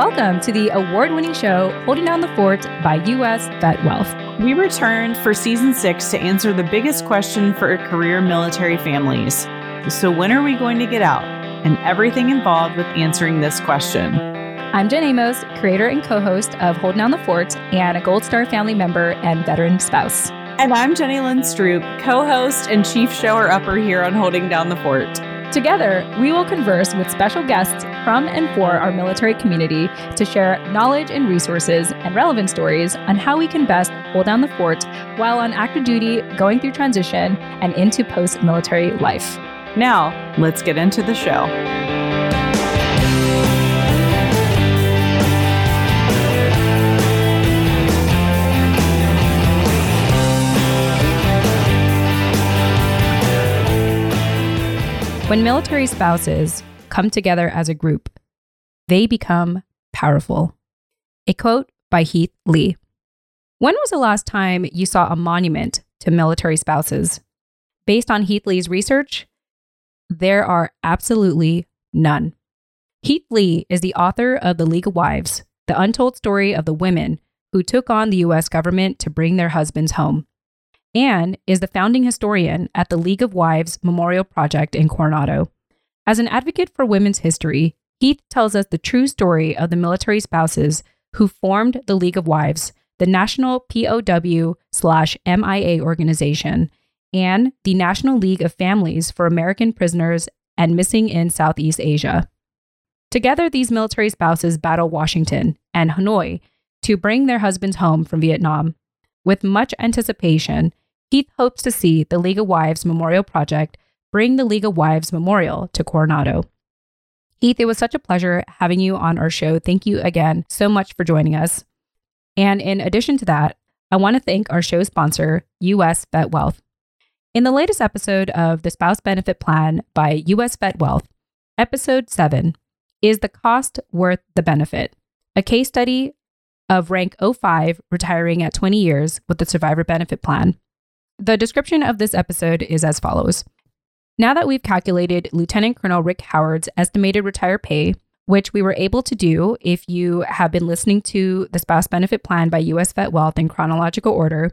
welcome to the award winning show Holding Down the Fort by U.S. Vet Wealth. We returned for season six to answer the biggest question for career military families. So, when are we going to get out? And everything involved with answering this question. I'm Jen Amos, creator and co host of Holding Down the Fort and a Gold Star family member and veteran spouse. And I'm Jenny Lynn Stroop, co host and chief shower upper here on Holding Down the Fort. Together, we will converse with special guests from and for our military community to share knowledge and resources and relevant stories on how we can best hold down the fort while on active duty, going through transition, and into post military life. Now, let's get into the show. When military spouses come together as a group, they become powerful. A quote by Heath Lee. When was the last time you saw a monument to military spouses? Based on Heath Lee's research, there are absolutely none. Heath Lee is the author of The League of Wives, the untold story of the women who took on the US government to bring their husbands home and is the founding historian at the League of Wives Memorial Project in Coronado. As an advocate for women's history, Heath tells us the true story of the military spouses who formed the League of Wives, the national POW slash MIA organization, and the National League of Families for American Prisoners and Missing in Southeast Asia. Together, these military spouses battle Washington and Hanoi to bring their husbands home from Vietnam. With much anticipation, Heath hopes to see the League of Wives Memorial Project bring the League of Wives Memorial to Coronado. Heath, it was such a pleasure having you on our show. Thank you again so much for joining us. And in addition to that, I want to thank our show sponsor, US Vet Wealth. In the latest episode of the Spouse Benefit Plan by US Vet Wealth, episode 7 is the cost worth the benefit, a case study of rank 05 retiring at 20 years with the survivor benefit plan. The description of this episode is as follows. Now that we've calculated Lieutenant Colonel Rick Howard's estimated retire pay, which we were able to do if you have been listening to the spouse benefit plan by US Vet Wealth in chronological order,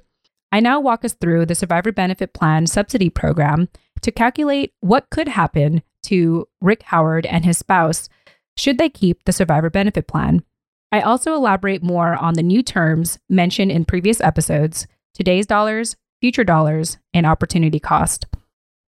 I now walk us through the survivor benefit plan subsidy program to calculate what could happen to Rick Howard and his spouse should they keep the survivor benefit plan. I also elaborate more on the new terms mentioned in previous episodes, today's dollars, future dollars, and opportunity cost.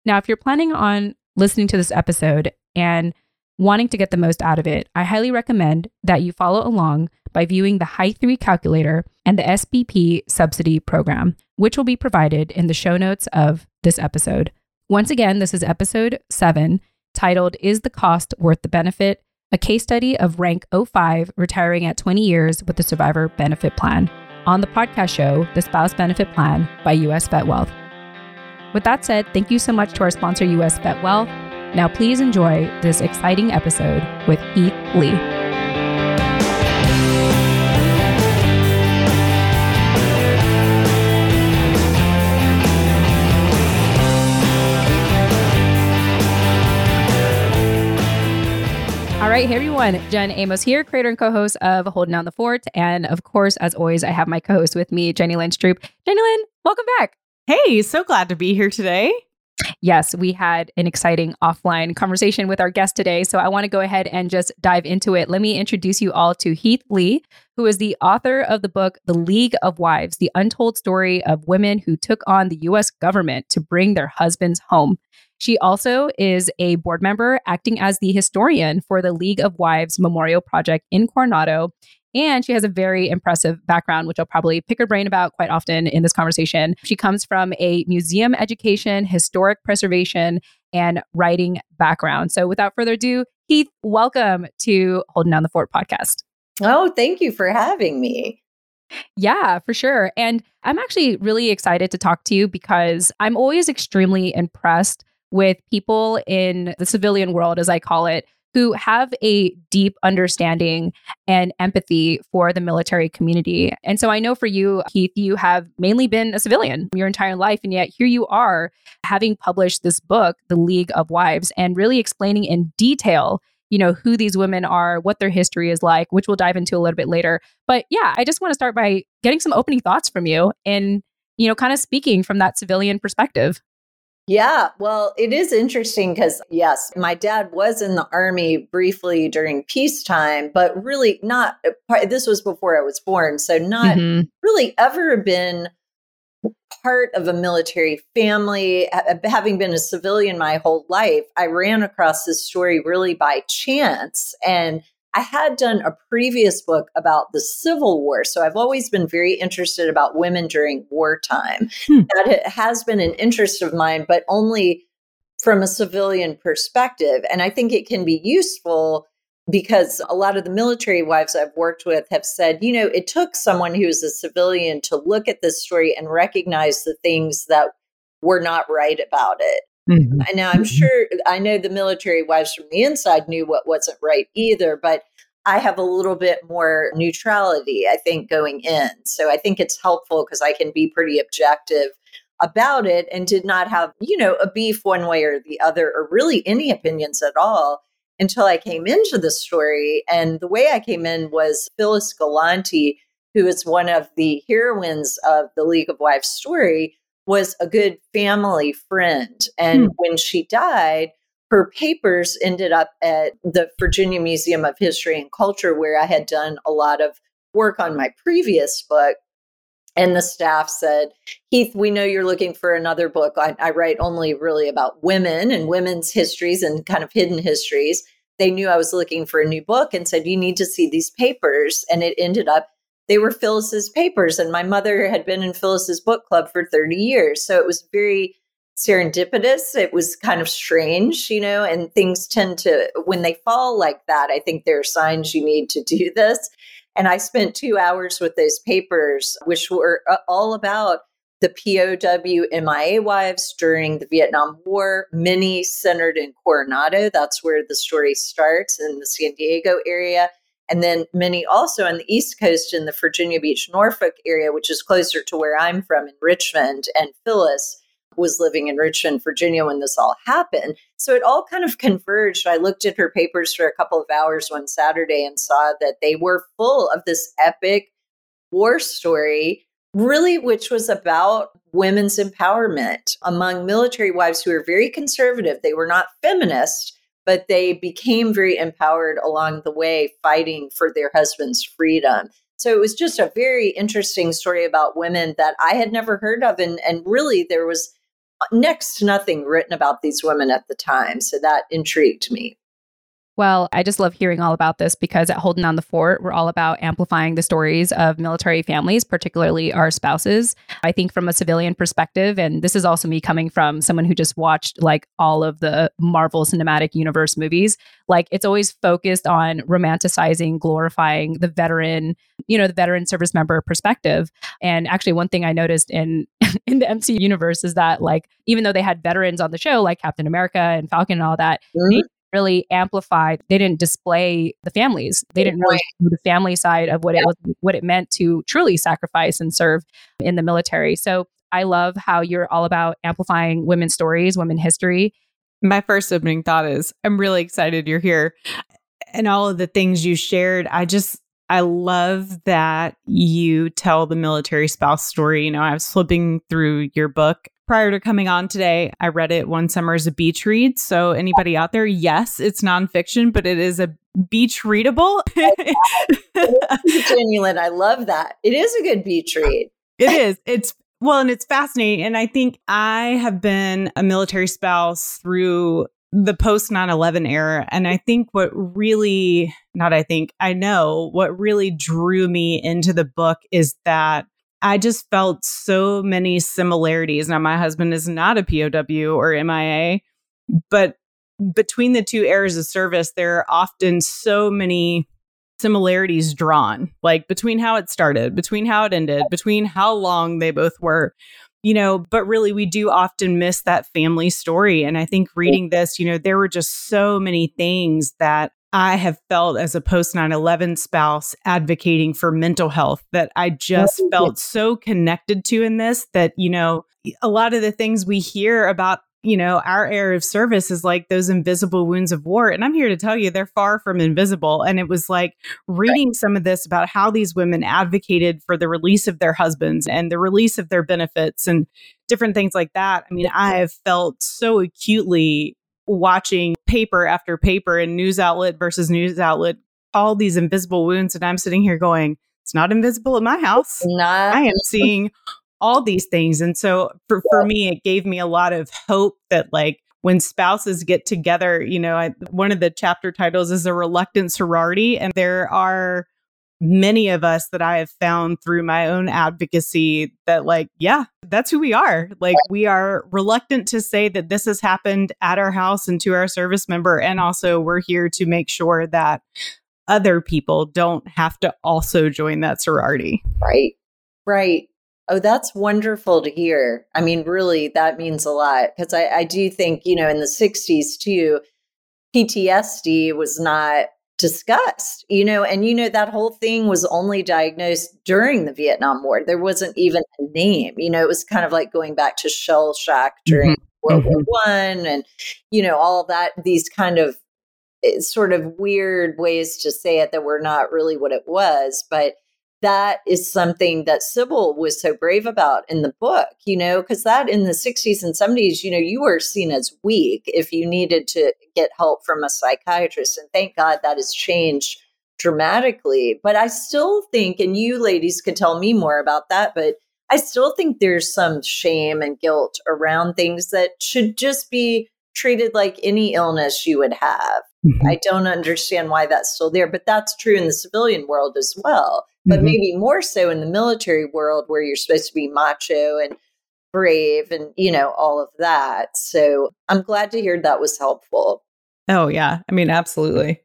Now, if you're planning on listening to this episode and wanting to get the most out of it, I highly recommend that you follow along by viewing the High 3 calculator and the SBP subsidy program, which will be provided in the show notes of this episode. Once again, this is episode 7, titled Is the Cost Worth the Benefit? A case study of rank 05 retiring at 20 years with the survivor benefit plan on the podcast show, The Spouse Benefit Plan by US Vet Wealth. With that said, thank you so much to our sponsor, US Vet Wealth. Now, please enjoy this exciting episode with Heath Lee. All right, hey everyone. Jen Amos here, creator and co-host of Holding Down the Fort. And of course, as always, I have my co-host with me, Jenny Lynn Stroop. Jenny Lynn, welcome back. Hey, so glad to be here today. Yes, we had an exciting offline conversation with our guest today. So I want to go ahead and just dive into it. Let me introduce you all to Heath Lee, who is the author of the book, The League of Wives, the untold story of women who took on the US government to bring their husbands home. She also is a board member acting as the historian for the League of Wives Memorial Project in Coronado. And she has a very impressive background, which I'll probably pick her brain about quite often in this conversation. She comes from a museum education, historic preservation, and writing background. So without further ado, Heath, welcome to Holding Down the Fort podcast. Oh, thank you for having me. Yeah, for sure. And I'm actually really excited to talk to you because I'm always extremely impressed with people in the civilian world, as I call it, who have a deep understanding and empathy for the military community. And so I know for you, Heath, you have mainly been a civilian your entire life. And yet here you are having published this book, The League of Wives, and really explaining in detail you know, who these women are, what their history is like, which we'll dive into a little bit later. But yeah, I just want to start by getting some opening thoughts from you and, you know, kind of speaking from that civilian perspective. Yeah, well, it is interesting because, yes, my dad was in the army briefly during peacetime, but really not, uh, this was before I was born. So, not mm-hmm. really ever been part of a military family. Having been a civilian my whole life, I ran across this story really by chance. And I had done a previous book about the Civil War. So I've always been very interested about women during wartime. Hmm. That has been an interest of mine, but only from a civilian perspective. And I think it can be useful because a lot of the military wives I've worked with have said, you know, it took someone who's a civilian to look at this story and recognize the things that were not right about it. Mm-hmm. And now I'm mm-hmm. sure I know the military wives from the inside knew what wasn't right either, but I have a little bit more neutrality, I think, going in. So I think it's helpful because I can be pretty objective about it and did not have, you know, a beef one way or the other, or really any opinions at all until I came into the story. And the way I came in was Phyllis Galanti, who is one of the heroines of the League of Wives story, was a good family friend. And hmm. when she died, her papers ended up at the Virginia Museum of History and Culture, where I had done a lot of work on my previous book. And the staff said, Heath, we know you're looking for another book. I, I, write only really about women and women's histories and kind of hidden histories. They knew I was looking for a new book and said, You need to see these papers. And it ended up, they were Phyllis's papers. And my mother had been in Phyllis's book club for 30 years. So it was very serendipitous. It was kind of strange, you know, and things tend to, when they fall like that, I think there are signs you need to do this. And I spent two hours with those papers, which were uh, all about the POW MIA wives during the Vietnam War, many centered in Coronado. That's where the story starts in the San Diego area. And then many also on the East Coast in the Virginia Beach, Norfolk area, which is closer to where I'm from in Richmond. And Phyllis was living in Richmond, Virginia when this all happened. So it all kind of converged. I looked at her papers for a couple of hours one Saturday and saw that they were full of this epic war story, really, which was about women's empowerment among military wives who were very conservative. They were not feminist, but they became very empowered along the way, fighting for their husband's freedom. So it was just a very interesting story about women that I had never heard of. And, and really, there was uh, next to nothing written about these women at the time. So that intrigued me. Well, I just love hearing all about this because at Holding on the Fort, we're all about amplifying the stories of military families, particularly our spouses. I think from a civilian perspective, and this is also me coming from someone who just watched like all of the Marvel Cinematic Universe movies, like it's always focused on romanticizing, glorifying the veteran, you know, the veteran service member perspective. And actually, one thing I noticed in in the MCU universe is that like even though they had veterans on the show like Captain America and Falcon and all that, mm-hmm really amplified. They didn't display the families. They didn't really do the family side of what it was, what it meant to truly sacrifice and serve in the military. So I love how you're all about amplifying women's stories, women history. My first opening thought is I'm really excited you're here. And all of the things you shared, I just I love that you tell the military spouse story. You know, I was flipping through your book prior to coming on today, I read it one summer as a beach read. So, anybody out there, yes, it's nonfiction, but it is a beach readable. genuine. I love that. It is a good beach read. It is. It's well, and it's fascinating. And I think I have been a military spouse through the post 9 11 era. And I think what really, not I think, I know what really drew me into the book is that I just felt so many similarities. Now, my husband is not a POW or MIA, but between the two eras of service, there are often so many similarities drawn, like between how it started, between how it ended, between how long they both were, you know. But really, we do often miss that family story. And I think reading this, you know, there were just so many things that I have felt as a post 9 11 spouse advocating for mental health that I just felt so connected to in this that, you know, a lot of the things we hear about you know, our area of service is like those invisible wounds of war. And I'm here to tell you they're far from invisible. And it was like reading right. some of this about how these women advocated for the release of their husbands and the release of their benefits and different things like that. I mean, I have felt so acutely watching paper after paper and news outlet versus news outlet all these invisible wounds. And I'm sitting here going, it's not invisible in my house. Not. I am seeing all these things. And so for, for me, it gave me a lot of hope that like when spouses get together, you know, I, one of the chapter titles is a reluctant sorority. And there are many of us that I have found through my own advocacy that, like, yeah, that's who we are. Like, we are reluctant to say that this has happened at our house and to our service member. And also, we're here to make sure that other people don't have to also join that sorority. Right. Right. Oh, that's wonderful to hear. I mean, really, that means a lot because I, I do think, you know, in the 60s too, PTSD was not discussed, you know, and you know, that whole thing was only diagnosed during the Vietnam War. There wasn't even a name, you know, it was kind of like going back to shell shock during mm-hmm. World mm-hmm. War One and, you know, all that, these kind of eh, sort of weird ways to say it that were not really what it was. But that is something that Sybil was so brave about in the book, you know, because that in the 60s and 70s, you know, you were seen as weak if you needed to get help from a psychiatrist. And thank God that has changed dramatically. But I still think, and you ladies could tell me more about that, but I still think there's some shame and guilt around things that should just be treated like any illness you would have. Mm-hmm. I don't understand why that's still there, but that's true in the civilian world as well but mm-hmm. maybe more so in the military world where you're supposed to be macho and brave and you know all of that so i'm glad to hear that was helpful oh yeah i mean absolutely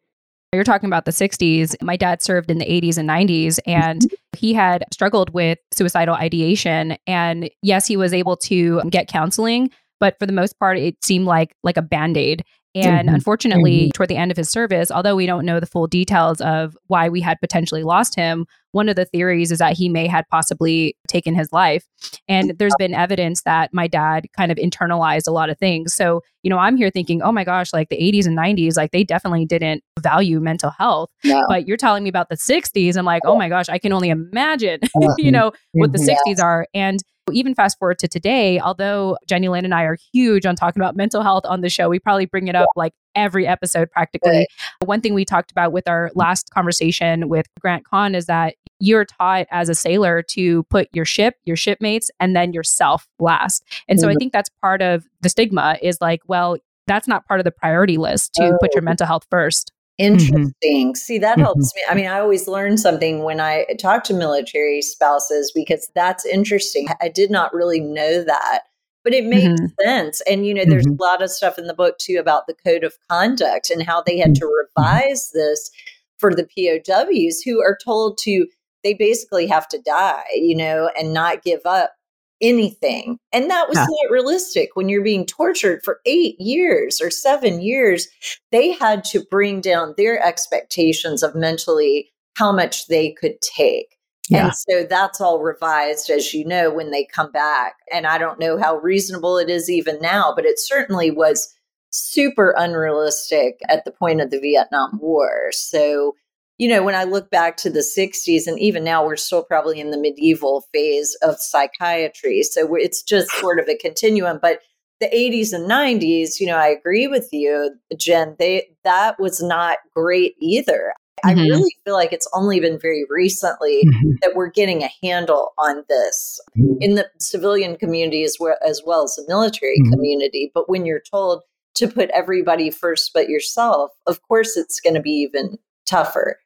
you're talking about the 60s. My dad served in the 80s and 90s, and mm-hmm. he had struggled with suicidal ideation. And yes, he was able to get counseling, but for the most part, it seemed like like a band aid. And mm-hmm. unfortunately, mm-hmm. toward the end of his service, although we don't know the full details of why we had potentially lost him, one of the theories is that he may had possibly taken his life. And there's been evidence that my dad kind of internalized a lot of things. So, you know, I'm here thinking, oh my gosh, like the 80s and 90s, like they definitely didn't value mental health. No. But you're telling me about the 60s. I'm like, oh my gosh, I can only imagine, you know, what the 60s are. And even fast forward to today, although Jenny Lynn and I are huge on talking about mental health on the show, we probably bring it up like every episode practically. Right. One thing we talked about with our last conversation with Grant Kahn is that you're taught as a sailor to put your ship, your shipmates, and then yourself last. And so mm-hmm. I think that's part of the stigma is like, well, that's not part of the priority list to oh. put your oh. mental health first. Mm-hmm. Interesting. Mm-hmm. See, that helps mm-hmm. me. I mean, I always learn something when I talk to military spouses because that's interesting. I did not really know that, but it makes mm-hmm. sense. And, you know, there's mm-hmm. a lot of stuff in the book too about the code of conduct and how they had to revise this for the POWs who are told to, they basically have to die, you know, and not give up anything. And that was yeah. not realistic when you're being tortured for eight years or seven years. They had to bring down their expectations of mentally how much they could take. Yeah. And so that's all revised, as you know, when they come back. And I don't know how reasonable it is even now, but it certainly was super unrealistic at the point of the Vietnam War. So you know, when I look back to the 60s, and even now we're still probably in the medieval phase of psychiatry. So it's just sort of a continuum. But the 80s and 90s, you know, I agree with you, Jen, they that was not great either. Mm-hmm. I really feel like it's only been very recently mm-hmm. that we're getting a handle on this mm-hmm. in the civilian community as well as, well as the military mm-hmm. community. But when you're told to put everybody first but yourself, of course it's going to be even tougher.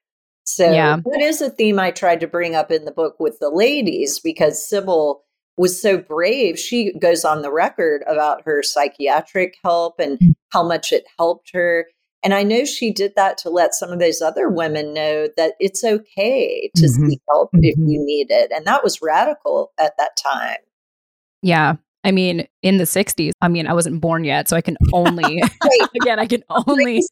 So yeah. that is a theme I tried to bring up in the book with the ladies because Sybil was so brave. She goes on the record about her psychiatric help and mm. how much it helped her. And I know she did that to let some of those other women know that it's okay to mm-hmm. seek help mm-hmm. if you need it. And that was radical at that time. Yeah. I mean, in the 60s, I mean, I wasn't born yet, so I can only, again, I can only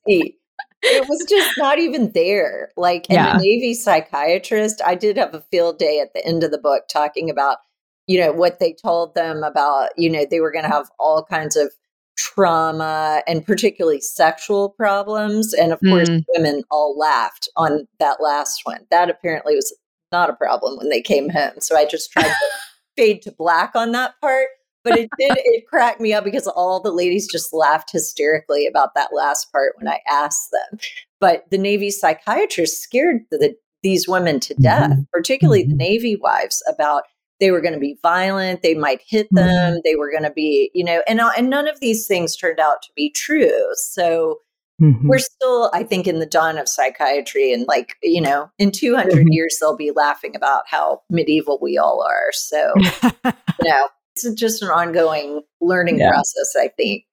it was just not even there. Like, and yeah. the Navy psychiatrist, I did have a field day at the end of the book talking about, you know, what they told them about, you know, they were going to have all kinds of trauma and particularly sexual problems. And of course, Mm. women all laughed on that last one. That apparently was not a problem when they came home. So I just tried to fade to black on that part. But it did, it cracked me up because all the ladies just laughed hysterically about that last part when I asked them. But the Navy psychiatrist scared the, these women to death, Mhm. particularly the Mhm. Navy wives, about they were going to be violent, they might hit them, they were going to be, you know, and uh, and none of these things turned out to be true. So Mhm. we're still, I think, in the dawn of psychiatry, and like you know, in 200 Mhm. years they'll be laughing about how medieval we all are. So you know, it's just an ongoing learning Yeah. process. I think.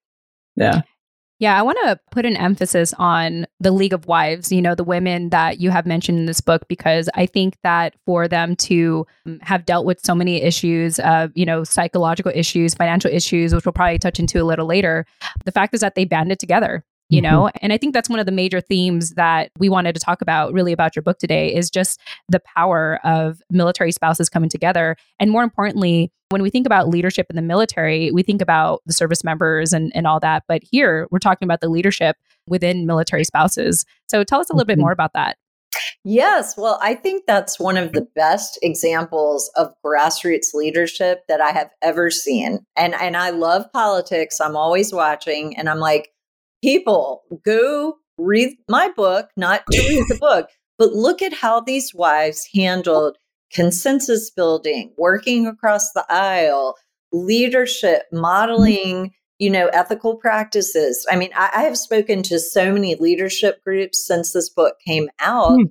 yeah. Yeah, I want to put an emphasis on the League of Wives, you know, the women that you have mentioned in this book, because I think that for them to um, have dealt with so many issues, uh, you know, psychological issues, financial issues, which we'll probably touch into a little later, the fact is that they banded together. You Mhm. know, and I think that's one of the major themes that we wanted to talk about really about your book today is just the power of military spouses coming together. And more importantly, when we think about leadership in the military, we think about the service members and, and all that. But here we're talking about the leadership within military spouses. So tell us a little bit Mhm. more about that. Yes, well, I think that's one of the best examples of grassroots leadership that I have ever seen. And and I love politics. I'm always watching and I'm like, people, go read my book, not to read the book, but look at how these wives handled consensus building, working across the aisle, leadership, modeling, you know, ethical practices. I mean, I, I have spoken to so many leadership groups since this book came out. Hmm.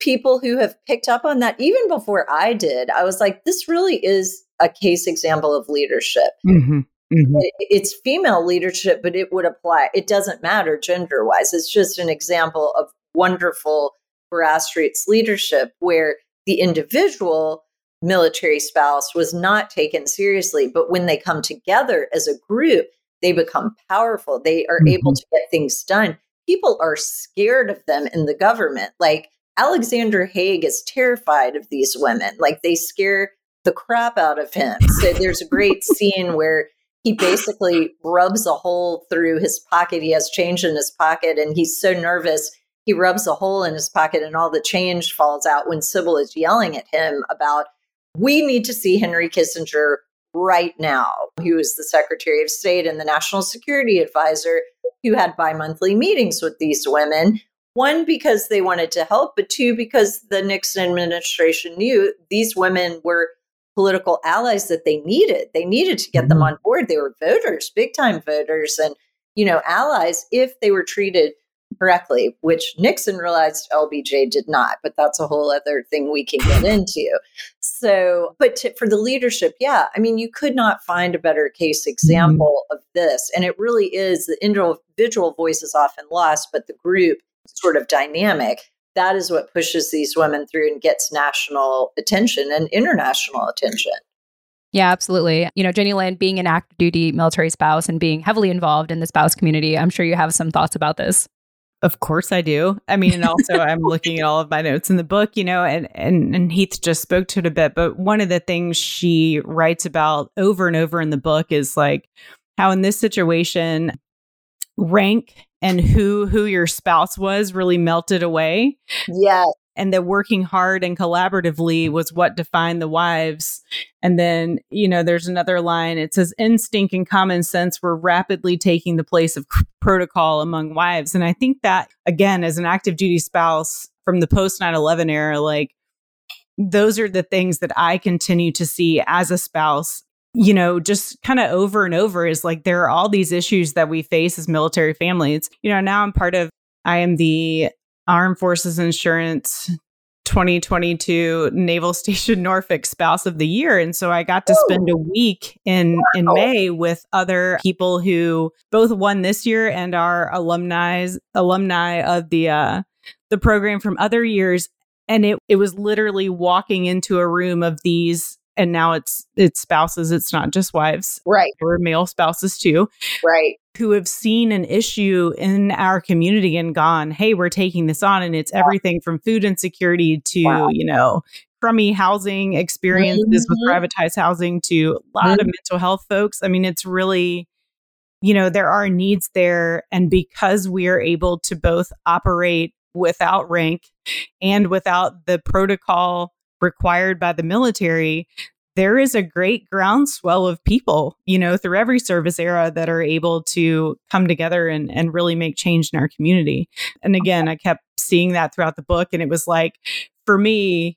People who have picked up on that even before I did. I was like, this really is a case example of leadership. Mhm. Mhm. It's female leadership, but it would apply. It doesn't matter gender wise. It's just an example of wonderful grassroots leadership where the individual military spouse was not taken seriously. But when they come together as a group, they become powerful. They are able Mhm. to get things done. People are scared of them in the government. Like Alexander Haig is terrified of these women. Like they scare the crap out of him. So there's a great scene where he basically rubs a hole through his pocket. He has change in his pocket and he's so nervous. He rubs a hole in his pocket and all the change falls out when Sybil is yelling at him about, we need to see Henry Kissinger right now, He was the Secretary of State and the National Security Advisor, who had bi monthly meetings with these women. One, because they wanted to help, but two, because the Nixon administration knew these women were political allies that they needed. They needed to get them Mhm. on board. They were voters, big time voters, and you know, allies if they were treated correctly, which Nixon realized LBJ did not. But that's a whole other thing we can get into. So, but to, for the leadership, yeah, I mean, you could not find a better case example of this, and it really is the individual voice is often lost, but the group sort of dynamic that is what pushes these women through and gets national attention and international attention. Yeah, absolutely. You know, Jenny Lynn, being an active duty military spouse and being heavily involved in the spouse community, I'm sure you have some thoughts about this. Of course I do. I mean, and also I'm looking at all of my notes in the book, you know, and, and and Heath just spoke to it a bit, but one of the things she writes about over and over in the book is like how in this situation rank and who who your spouse was really melted away Yeah, and that working hard and collaboratively was what defined the wives. And then, you know, there's another line. It says, instinct and common sense were rapidly taking the place of c- protocol among wives. And I think that, again, as an active duty spouse from the post 9 11 era, like, those are the things that I continue to see as a spouse. You know, just kind of over and over is like there are all these issues that we face as military families. You know, now I'm part of, I am the Armed Forces Insurance 2022 Naval Station Norfolk Spouse of the Year. And so I got to spend a week in in May with other people who both won this year and are alumni alumni of the uh the program from other years. And it it was literally walking into a room of these and now it's it's spouses, it's not just wives. right, were male spouses too right. who have seen an issue in our community and gone, hey, we're taking this on. And it's everything from food insecurity to, Wow. you know, crummy housing experiences with Mhm. privatized housing to a lot of mental health folks. I mean, it's really you know, there are needs there. And because we are able to both operate without rank and without the protocol required by the military, there is a great groundswell of people, you know, through every service era that are able to come together and, and really make change in our community. And again, I kept seeing that throughout the book. And it was like, for me,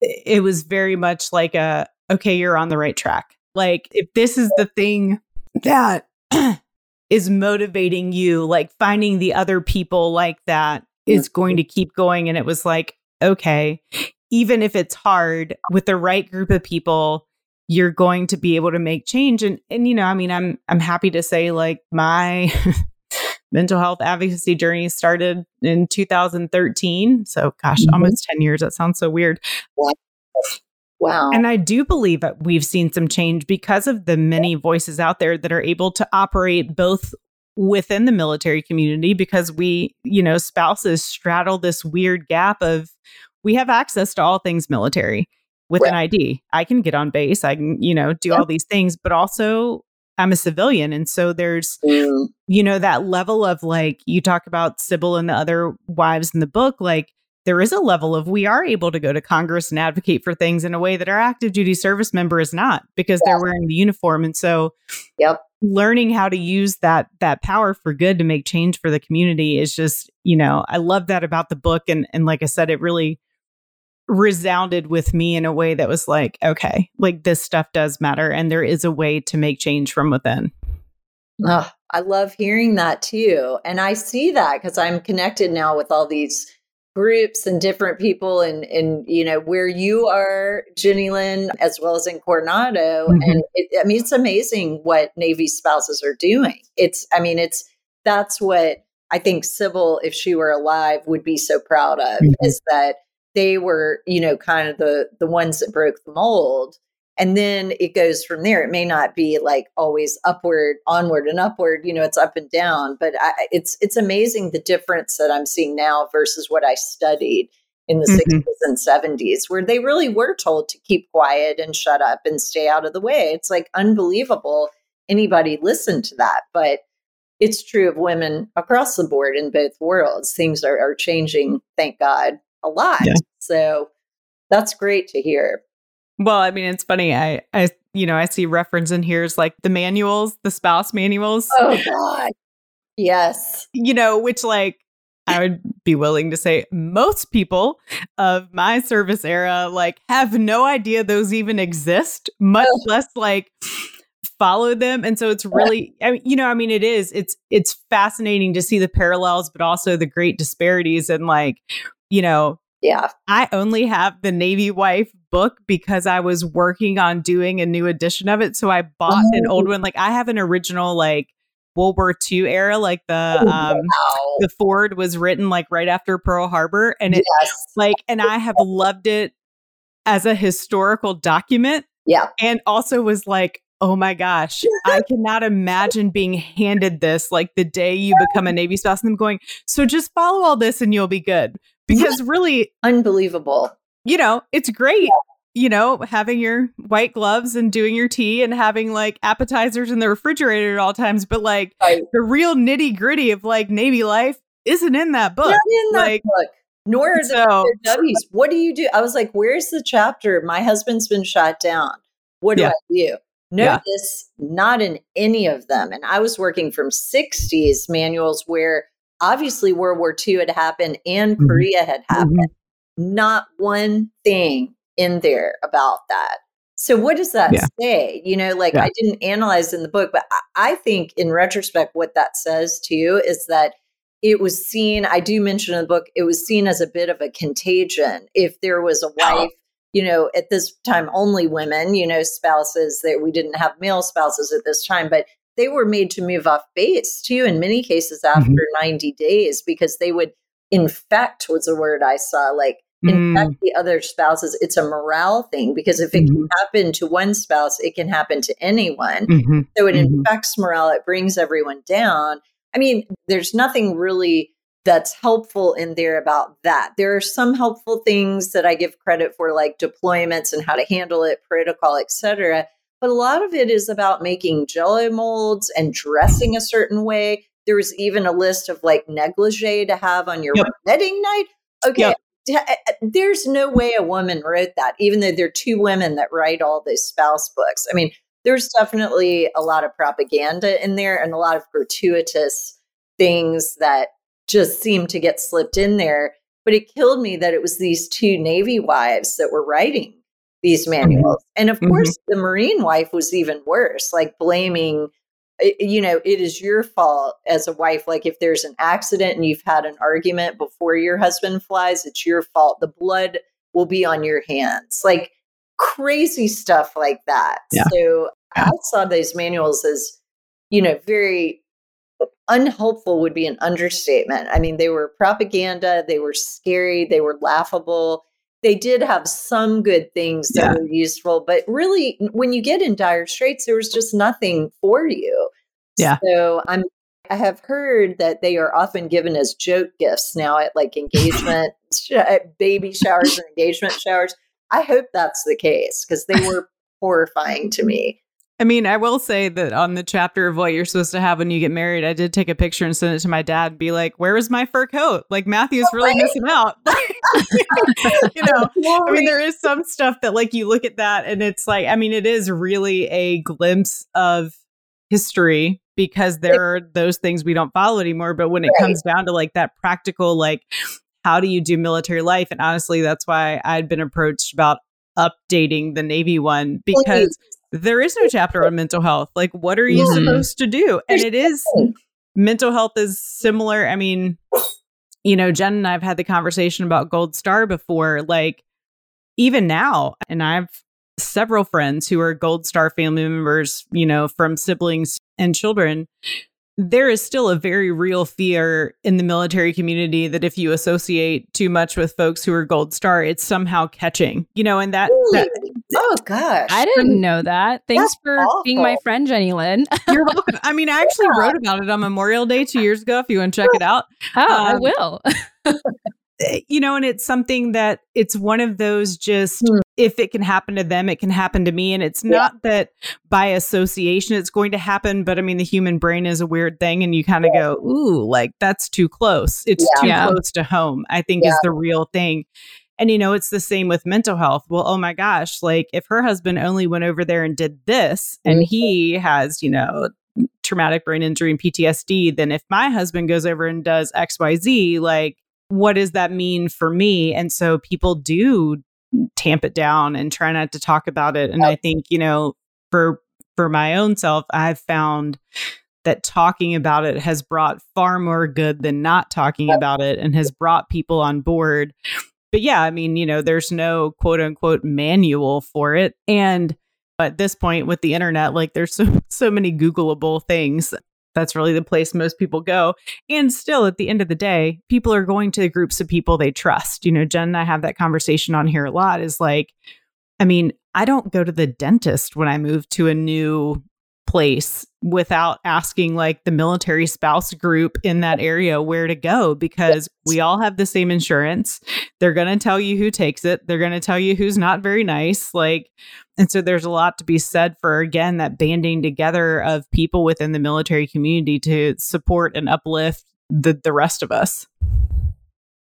it was very much like a, okay, you're on the right track. Like, if this is the thing that is motivating you, like finding the other people like that is mm-hmm. going to keep going. And it was like, okay, even if it's hard with the right group of people, you're going to be able to make change. And and you know, I mean, I'm I'm happy to say like my mental health advocacy journey started in 2013. So gosh, mm-hmm. almost 10 years. That sounds so weird. Wow. And I do believe that we've seen some change because of the many voices out there that are able to operate both within the military community because we, you know, spouses straddle this weird gap of we have access to all things military with right. an ID. I can get on base, I can, you know, do all these things, but also I'm a civilian. And so there's, mm. you know, that level of like, you talk about Sybil and the other wives in the book, like, there is a level of we are able to go to Congress and advocate for things in a way that our active duty service member is not because yeah. they're wearing the uniform. And so, yep learning how to use that that power for good to make change for the community is just you know i love that about the book and and like i said it really resounded with me in a way that was like okay like this stuff does matter and there is a way to make change from within oh, i love hearing that too and i see that because i'm connected now with all these groups and different people and and you know where you are Jenny Lynn as well as in Coronado mm-hmm. and it, I mean it's amazing what Navy spouses are doing it's I mean it's that's what I think Sybil if she were alive would be so proud of mm-hmm. is that they were you know kind of the the ones that broke the mold and then it goes from there. It may not be like always upward onward and upward you know it's up and down but I, it's it's amazing the difference that i'm seeing now versus what i studied in the mm-hmm. 60s and 70s where they really were told to keep quiet and shut up and stay out of the way. It's like unbelievable anybody listened to that but it's true of women across the board in both worlds. Things are, are changing thank god a lot yeah. so that's great to hear well, I mean, it's funny. I, I, you know, I see reference in here is like the manuals, the spouse manuals. Oh God, yes. You know, which like I would be willing to say most people of my service era like have no idea those even exist, much oh. less like follow them. And so it's really, I mean, you know, I mean, it is. It's it's fascinating to see the parallels, but also the great disparities and like, you know, yeah. I only have the Navy Wife book because I was working on doing a new edition of it. So I bought oh. an old oh. one. Like I have an original like World War II era, like the oh, um wow. the Ford was written like right after Pearl Harbor. And it yes. like and I have loved it as a historical document. Yeah. And also was like, oh my gosh, I cannot imagine being handed this like the day you become a Navy spouse and them going, so just follow all this and you'll be good because really unbelievable. You know, it's great. You know, having your white gloves and doing your tea and having like appetizers in the refrigerator at all times, but like right. the real nitty gritty of like Navy life isn't in that book. Not in that like, book. Nor are so, the W's. What do you do? I was like, where's the chapter? My husband's been shot down. What do yeah. I do? Notice yeah. not in any of them. And I was working from 60s manuals where obviously World War II had happened and mm-hmm. Korea had mm-hmm. happened. Mm-hmm. Not one thing in there about that. So what does that yeah. say? You know, like yeah. I didn't analyze in the book, but I, I think in retrospect, what that says to you is that it was seen, I do mention in the book, it was seen as a bit of a contagion. If there was a wife, you know, at this time, only women, you know, spouses that we didn't have male spouses at this time, but they were made to move off base too, in many cases after mm-hmm. 90 days, because they would infect, was a word I saw, like infect mm. the other spouses. It's a morale thing because if it mm-hmm. can happen to one spouse, it can happen to anyone. Mm-hmm. So it mm-hmm. infects morale, it brings everyone down. I mean, there's nothing really that's helpful in there about that. There are some helpful things that I give credit for, like deployments and how to handle it, protocol, etc. but a lot of it is about making jello molds and dressing a certain way. There was even a list of like negligee to have on your yep. wedding night. Okay. Yep. Eh, eh, there's no way a woman wrote that, even though there are two women that write all these spouse books. I mean, there's definitely a lot of propaganda in there and a lot of gratuitous things that just seem to get slipped in there. But it killed me that it was these two Navy wives that were writing these mm-hmm. manuals. And of mm-hmm. course, the Marine wife was even worse, like blaming, you know, it is your fault as a wife. Like if there's an accident and you've had an argument before your husband flies, it's your fault. The blood will be on your hands. Like crazy stuff like that. Yeah. So I saw those manuals as, you know, very unhelpful would be an understatement. I mean, they were propaganda, they were scary, they were laughable. They did have some good things that yeah. were useful, but really, when you get in dire straits, there was just nothing for you. Yeah. So I'm I have heard that they are often given as joke gifts now at like engagement, at baby showers or engagement showers. I hope that's the case because they were horrifying to me. I mean, I will say that on the chapter of what you're supposed to have when you get married, I did take a picture and send it to my dad. and be like, where is my fur coat? Like Matthew's oh, really right. missing out." you know, I mean, there is some stuff that like you look at that and it's like, I mean, it is really a glimpse of history because there are those things we don't follow anymore. But when it right. comes down to like that practical, like, how do you do military life? And honestly, that's why I'd been approached about updating the Navy one because there is no chapter on mental health. Like, what are you mm-hmm. supposed to do? And it is mental health is similar. I mean, you know, Jen and I've had the conversation about Gold Star before. Like, even now, and I've several friends who are Gold Star family members, you know, from siblings and children there is still a very real fear in the military community that if you associate too much with folks who are gold star it's somehow catching you know and that, really? that oh gosh i didn't know that thanks That's for awful. being my friend jenny lynn you're welcome i mean i actually yeah. wrote about it on memorial day two years ago if you want to check it out oh um, i will Eh, you know, and it's something that it's one of those just mm. If it can happen to them, it can happen to me. And it's not yeah. that by association it's going to happen, but I mean, the human brain is a weird thing, and you kind of yeah. go, ooh, like that's too close. It's yeah. too close to home, I think is the real thing. And, you know, it's the same with mental health. Well, oh my gosh, like if her husband only went over there and did this, mm-hmm. and he has, you know, traumatic brain injury and PTSD, then if my husband goes over and does XYZ, like, what does that mean for me? And so people do tamp it down and try not to talk about it. And I think, you know, for for my own self, I've found that talking about it has brought far more good than not talking about it and has brought people on board. But yeah, I mean, you know, there's no quote unquote manual for it. And at this point with the internet, like there's so so many Googleable things that's really the place most people go. And still, at the end of the day, people are going to the groups of people they trust. You know, Jen and I have that conversation on here a lot is like, I mean, I don't go to the dentist when I move to a new place without asking like the military spouse group in that area where to go because we all have the same insurance. They're going to tell you who takes it. They're going to tell you who's not very nice. Like, and so there's a lot to be said for, again, that banding together of people within the military community to support and uplift the, the rest of us.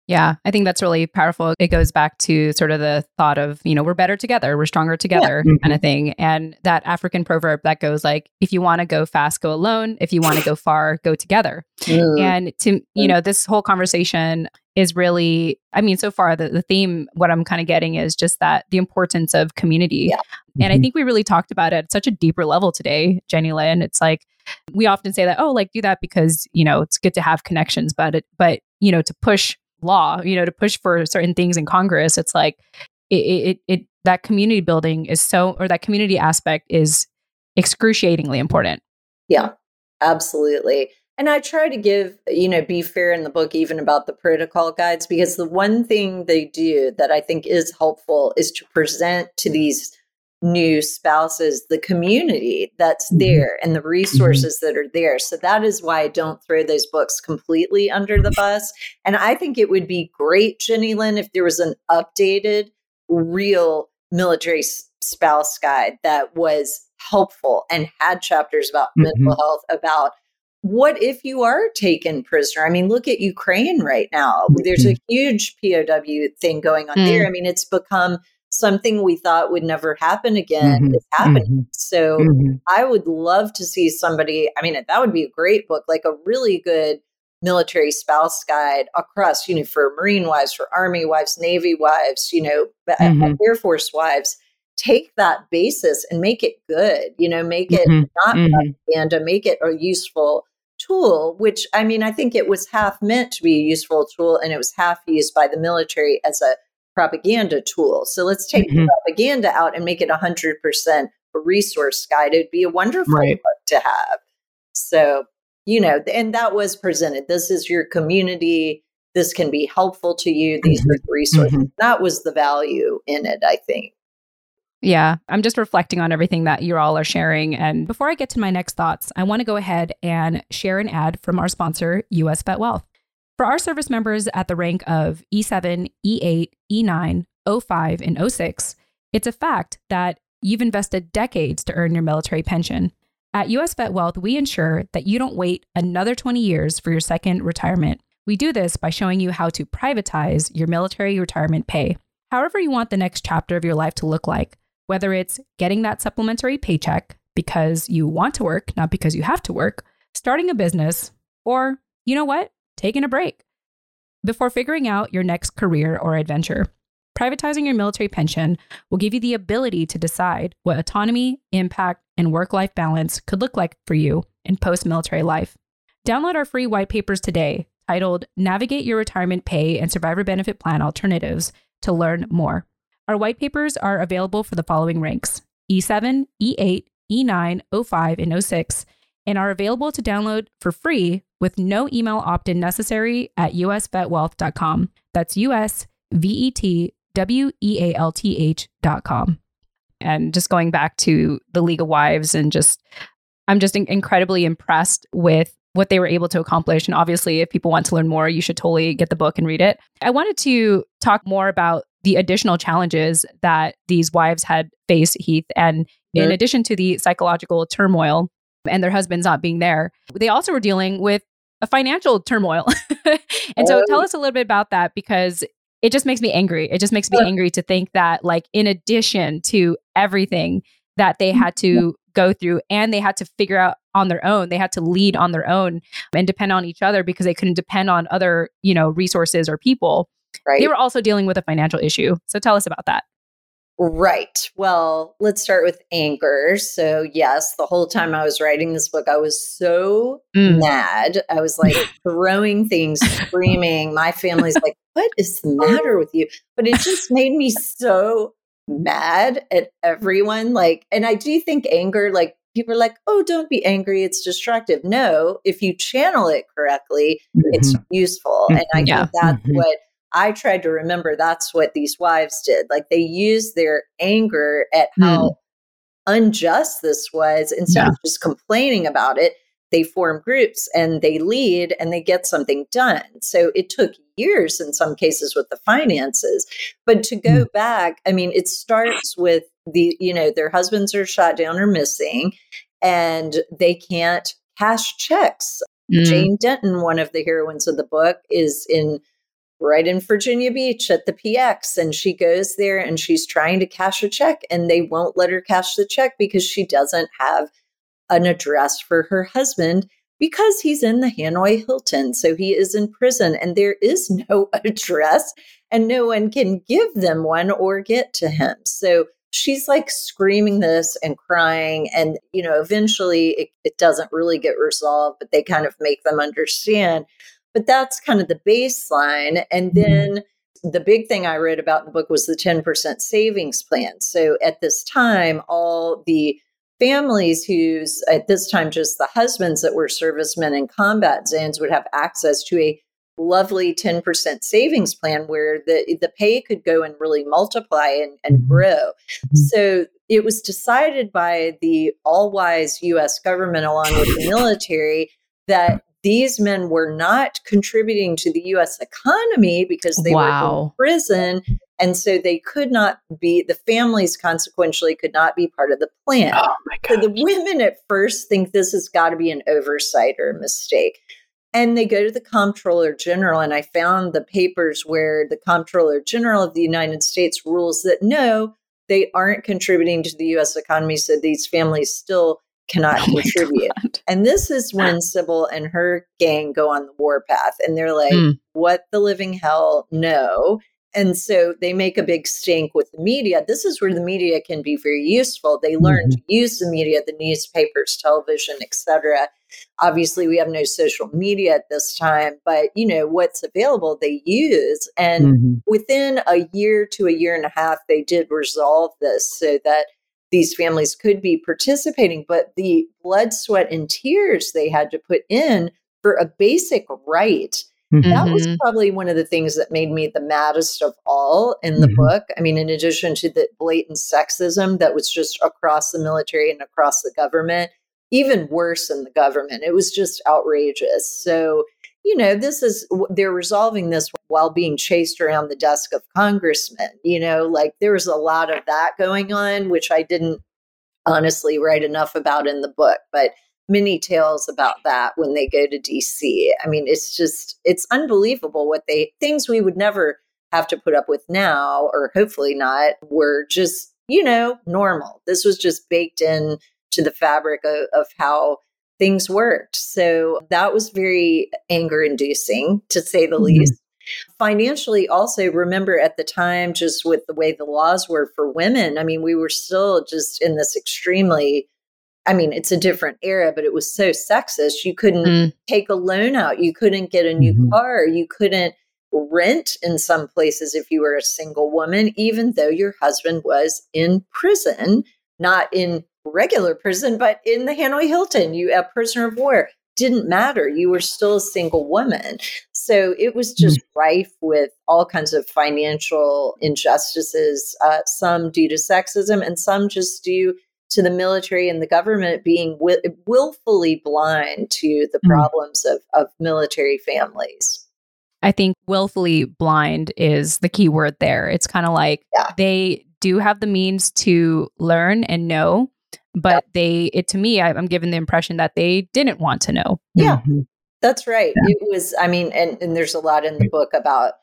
Yeah, I think that's really powerful. It goes back to sort of the thought of, you know, we're better together, we're stronger together yeah. kind of thing. And that African proverb that goes like, if you want to go fast, go alone. If you want to go far, go together. Mm. And to, you know, this whole conversation is really, I mean, so far the, the theme, what I'm kind of getting is just that the importance of community. Yeah. And mm-hmm. I think we really talked about it at such a deeper level today, Jenny Lynn. It's like, we often say that, oh, like do that because, you know, it's good to have connections, but it, but, you know, to push law, you know, to push for certain things in Congress. It's like it, it, it that community building is so, or that community aspect is excruciatingly important. Yeah, absolutely. And I try to give, you know, be fair in the book, even about the protocol guides, because the one thing they do that I think is helpful is to present to these new spouses the community that's mm-hmm. there and the mm-hmm. resources that are there so that is why i don't throw those books completely under the bus and i think it would be great jenny lynn if there was an updated real military spouse guide that was helpful and had chapters about mm-hmm. mental health, about what if you are taken prisoner? I mean, look at Ukraine right now. There's a mm-hmm. huge POW thing going on mm. there. I mean, it's become something we thought would never happen again mm-hmm. is happening. Mm-hmm. So mm-hmm. I would love to see somebody, I mean, that would be a great book, like a really good military spouse guide across, you know, for Marine wives, for Army wives, Navy wives, you know, mm-hmm. Air Force wives. Take that basis and make it good, you know, make it mm-hmm. not mm-hmm. propaganda, make it a useful tool, which I mean, I think it was half meant to be a useful tool and it was half used by the military as a propaganda tool. So let's take mm-hmm. propaganda out and make it 100% a resource guide. It'd be a wonderful right. book to have. So, you know, and that was presented. This is your community. This can be helpful to you. These mm-hmm. are the resources. Mm-hmm. That was the value in it, I think. Yeah, I'm just reflecting on everything that you all are sharing. And before I get to my next thoughts, I want to go ahead and share an ad from our sponsor, US Vet Wealth. For our service members at the rank of E7, E8, E9, O5, and 06, it's a fact that you've invested decades to earn your military pension. At US Vet Wealth, we ensure that you don't wait another 20 years for your second retirement. We do this by showing you how to privatize your military retirement pay. However, you want the next chapter of your life to look like whether it's getting that supplementary paycheck because you want to work, not because you have to work, starting a business, or you know what, taking a break before figuring out your next career or adventure. Privatizing your military pension will give you the ability to decide what autonomy, impact, and work life balance could look like for you in post military life. Download our free white papers today titled Navigate Your Retirement Pay and Survivor Benefit Plan Alternatives to learn more. Our white papers are available for the following ranks E7, E8, E9, O5, and 06, and are available to download for free with no email opt in necessary at usvetwealth.com. That's U S V E T W E A L T H.com. And just going back to the League of Wives and just, I'm just in- incredibly impressed with what they were able to accomplish. And obviously, if people want to learn more, you should totally get the book and read it. I wanted to talk more about the additional challenges that these wives had faced, Heath. And in addition to the psychological turmoil and their husbands not being there, they also were dealing with a financial turmoil. and so tell oh. us a little bit about that because it just makes me angry. It just makes me angry to think that, like, in addition to everything that they had to mm-hmm. go through and they had to figure out on their own, they had to lead on their own and depend on each other because they couldn't depend on other, you know, resources or people. Right. They were also dealing with a financial issue. So tell us about that. Right. Well, let's start with anger. So, yes, the whole time I was writing this book, I was so mm. mad. I was like throwing things, screaming. My family's like, What is the matter with you? But it just made me so mad at everyone. Like, and I do think anger, like, people are like, Oh, don't be angry. It's destructive. No, if you channel it correctly, mm-hmm. it's useful. And I yeah. think that's mm-hmm. what I tried to remember that's what these wives did. Like they used their anger at how mm. unjust this was instead yeah. of just complaining about it. They form groups and they lead and they get something done. So it took years in some cases with the finances. But to go mm. back, I mean, it starts with the, you know, their husbands are shot down or missing and they can't cash checks. Mm. Jane Denton, one of the heroines of the book, is in right in Virginia Beach at the PX. And she goes there and she's trying to cash a check, and they won't let her cash the check because she doesn't have an address for her husband because he's in the Hanoi Hilton. So he is in prison, and there is no address, and no one can give them one or get to him. So she's like screaming this and crying and you know eventually it, it, doesn't really get resolved but they kind of make them understand but that's kind of the baseline. And mm-hmm. then the big thing I read about in the book was the 10% savings plan. So at this time, all the families whose, at this time, just the husbands that were servicemen in combat zones would have access to a lovely 10% savings plan where the, the pay could go and really multiply and, and mm-hmm. grow. Mm-hmm. So it was decided by the all wise US government, along with the military, that these men were not contributing to the US economy because they wow. were in prison. And so they could not be, the families consequentially could not be part of the plan. Oh so the women at first think this has got to be an oversight or a mistake. And they go to the comptroller general. And I found the papers where the comptroller general of the United States rules that no, they aren't contributing to the US economy. So these families still cannot oh contribute. And this is when Sybil and her gang go on the warpath and they're like, mm. what the living hell? No. And so they make a big stink with the media. This is where the media can be very useful. They learn mm-hmm. to use the media, the newspapers, television, etc. Obviously, we have no social media at this time, but you know what's available they use. And mm-hmm. within a year to a year and a half, they did resolve this so that these families could be participating, but the blood, sweat, and tears they had to put in for a basic right. Mm-hmm. That was mm-hmm. probably one of the things that made me the maddest of all in the mm-hmm. book. I mean, in addition to the blatant sexism that was just across the military and across the government, even worse in the government, it was just outrageous. So, you know, this is, they're resolving this while being chased around the desk of congressmen. You know, like there was a lot of that going on, which I didn't honestly write enough about in the book, but many tales about that when they go to DC. I mean, it's just, it's unbelievable what they, things we would never have to put up with now, or hopefully not, were just, you know, normal. This was just baked in to the fabric of, of how things worked. So that was very anger inducing, to say the mm-hmm. least. Financially, also, remember at the time, just with the way the laws were for women, I mean, we were still just in this extremely, I mean, it's a different era, but it was so sexist. You couldn't mm. take a loan out, you couldn't get a new mm-hmm. car, you couldn't rent in some places if you were a single woman, even though your husband was in prison, not in regular prison, but in the Hanoi Hilton, you a prisoner of war didn't matter. You were still a single woman. So it was just mm. rife with all kinds of financial injustices, uh, some due to sexism and some just due to the military and the government being wi- willfully blind to the mm. problems of, of military families. I think willfully blind is the key word there. It's kind of like yeah. they do have the means to learn and know, but they it to me I, am given the impression that they didn't want to know. Yeah. Mm-hmm. that's right. Yeah. it was i mean and, and there's a lot in the book about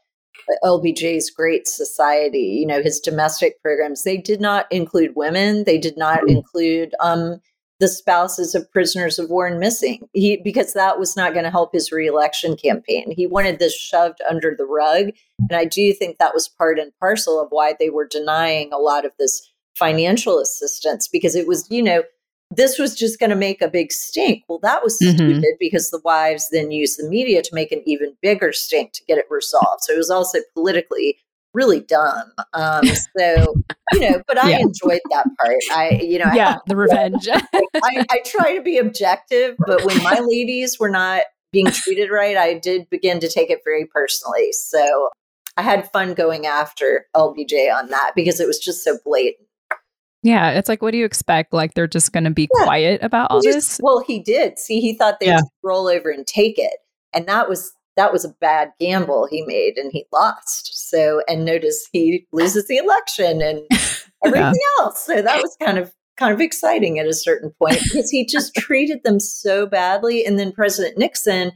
lbj's great society you know his domestic programs. They did not include women. They did not mm-hmm. include um the spouses of prisoners of war and missing. He because that was not going to help his reelection campaign. He wanted this shoved under the rug and i do think that was part and parcel of why they were denying a lot of this financial assistance because it was, you know, this was just going to make a big stink. Well, that was mm-hmm. stupid because the wives then used the media to make an even bigger stink to get it resolved. So it was also politically really dumb. Um, so, you know, but I yeah. enjoyed that part. I, you know, yeah, I, the revenge. I, I try to be objective, but when my ladies were not being treated right, I did begin to take it very personally. So I had fun going after LBJ on that because it was just so blatant. Yeah, it's like, what do you expect? Like they're just going to be yeah. quiet about all just, this? Well, he did. See, he thought they'd yeah. roll over and take it, and that was that was a bad gamble he made, and he lost. So, and notice he loses the election and everything yeah. else. So that was kind of kind of exciting at a certain point because he just treated them so badly, and then President Nixon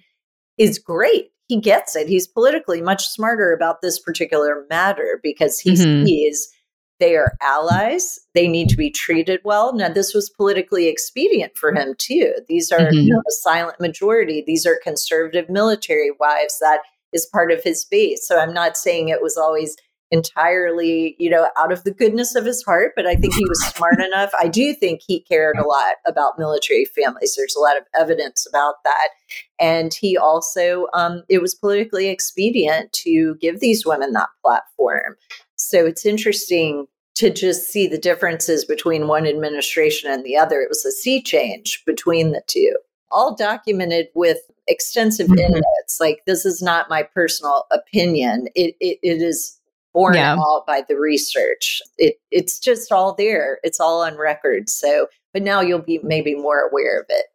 is great. He gets it. He's politically much smarter about this particular matter because he mm-hmm. sees they are allies. They need to be treated well. Now, this was politically expedient for him, too. These are mm-hmm. you know, a silent majority. These are conservative military wives. That is part of his base. So I'm not saying it was always entirely, you know, out of the goodness of his heart, but I think he was smart enough. I do think he cared a lot about military families. There's a lot of evidence about that. And he also, um, it was politically expedient to give these women that platform. So it's interesting to just see the differences between one administration and the other. It was a sea change between the two, all documented with extensive mm-hmm. Like, this is not my personal opinion, it, it, it is borne yeah. out by the research. It, it's just all there, it's all on record. So, but now you'll be maybe more aware of it.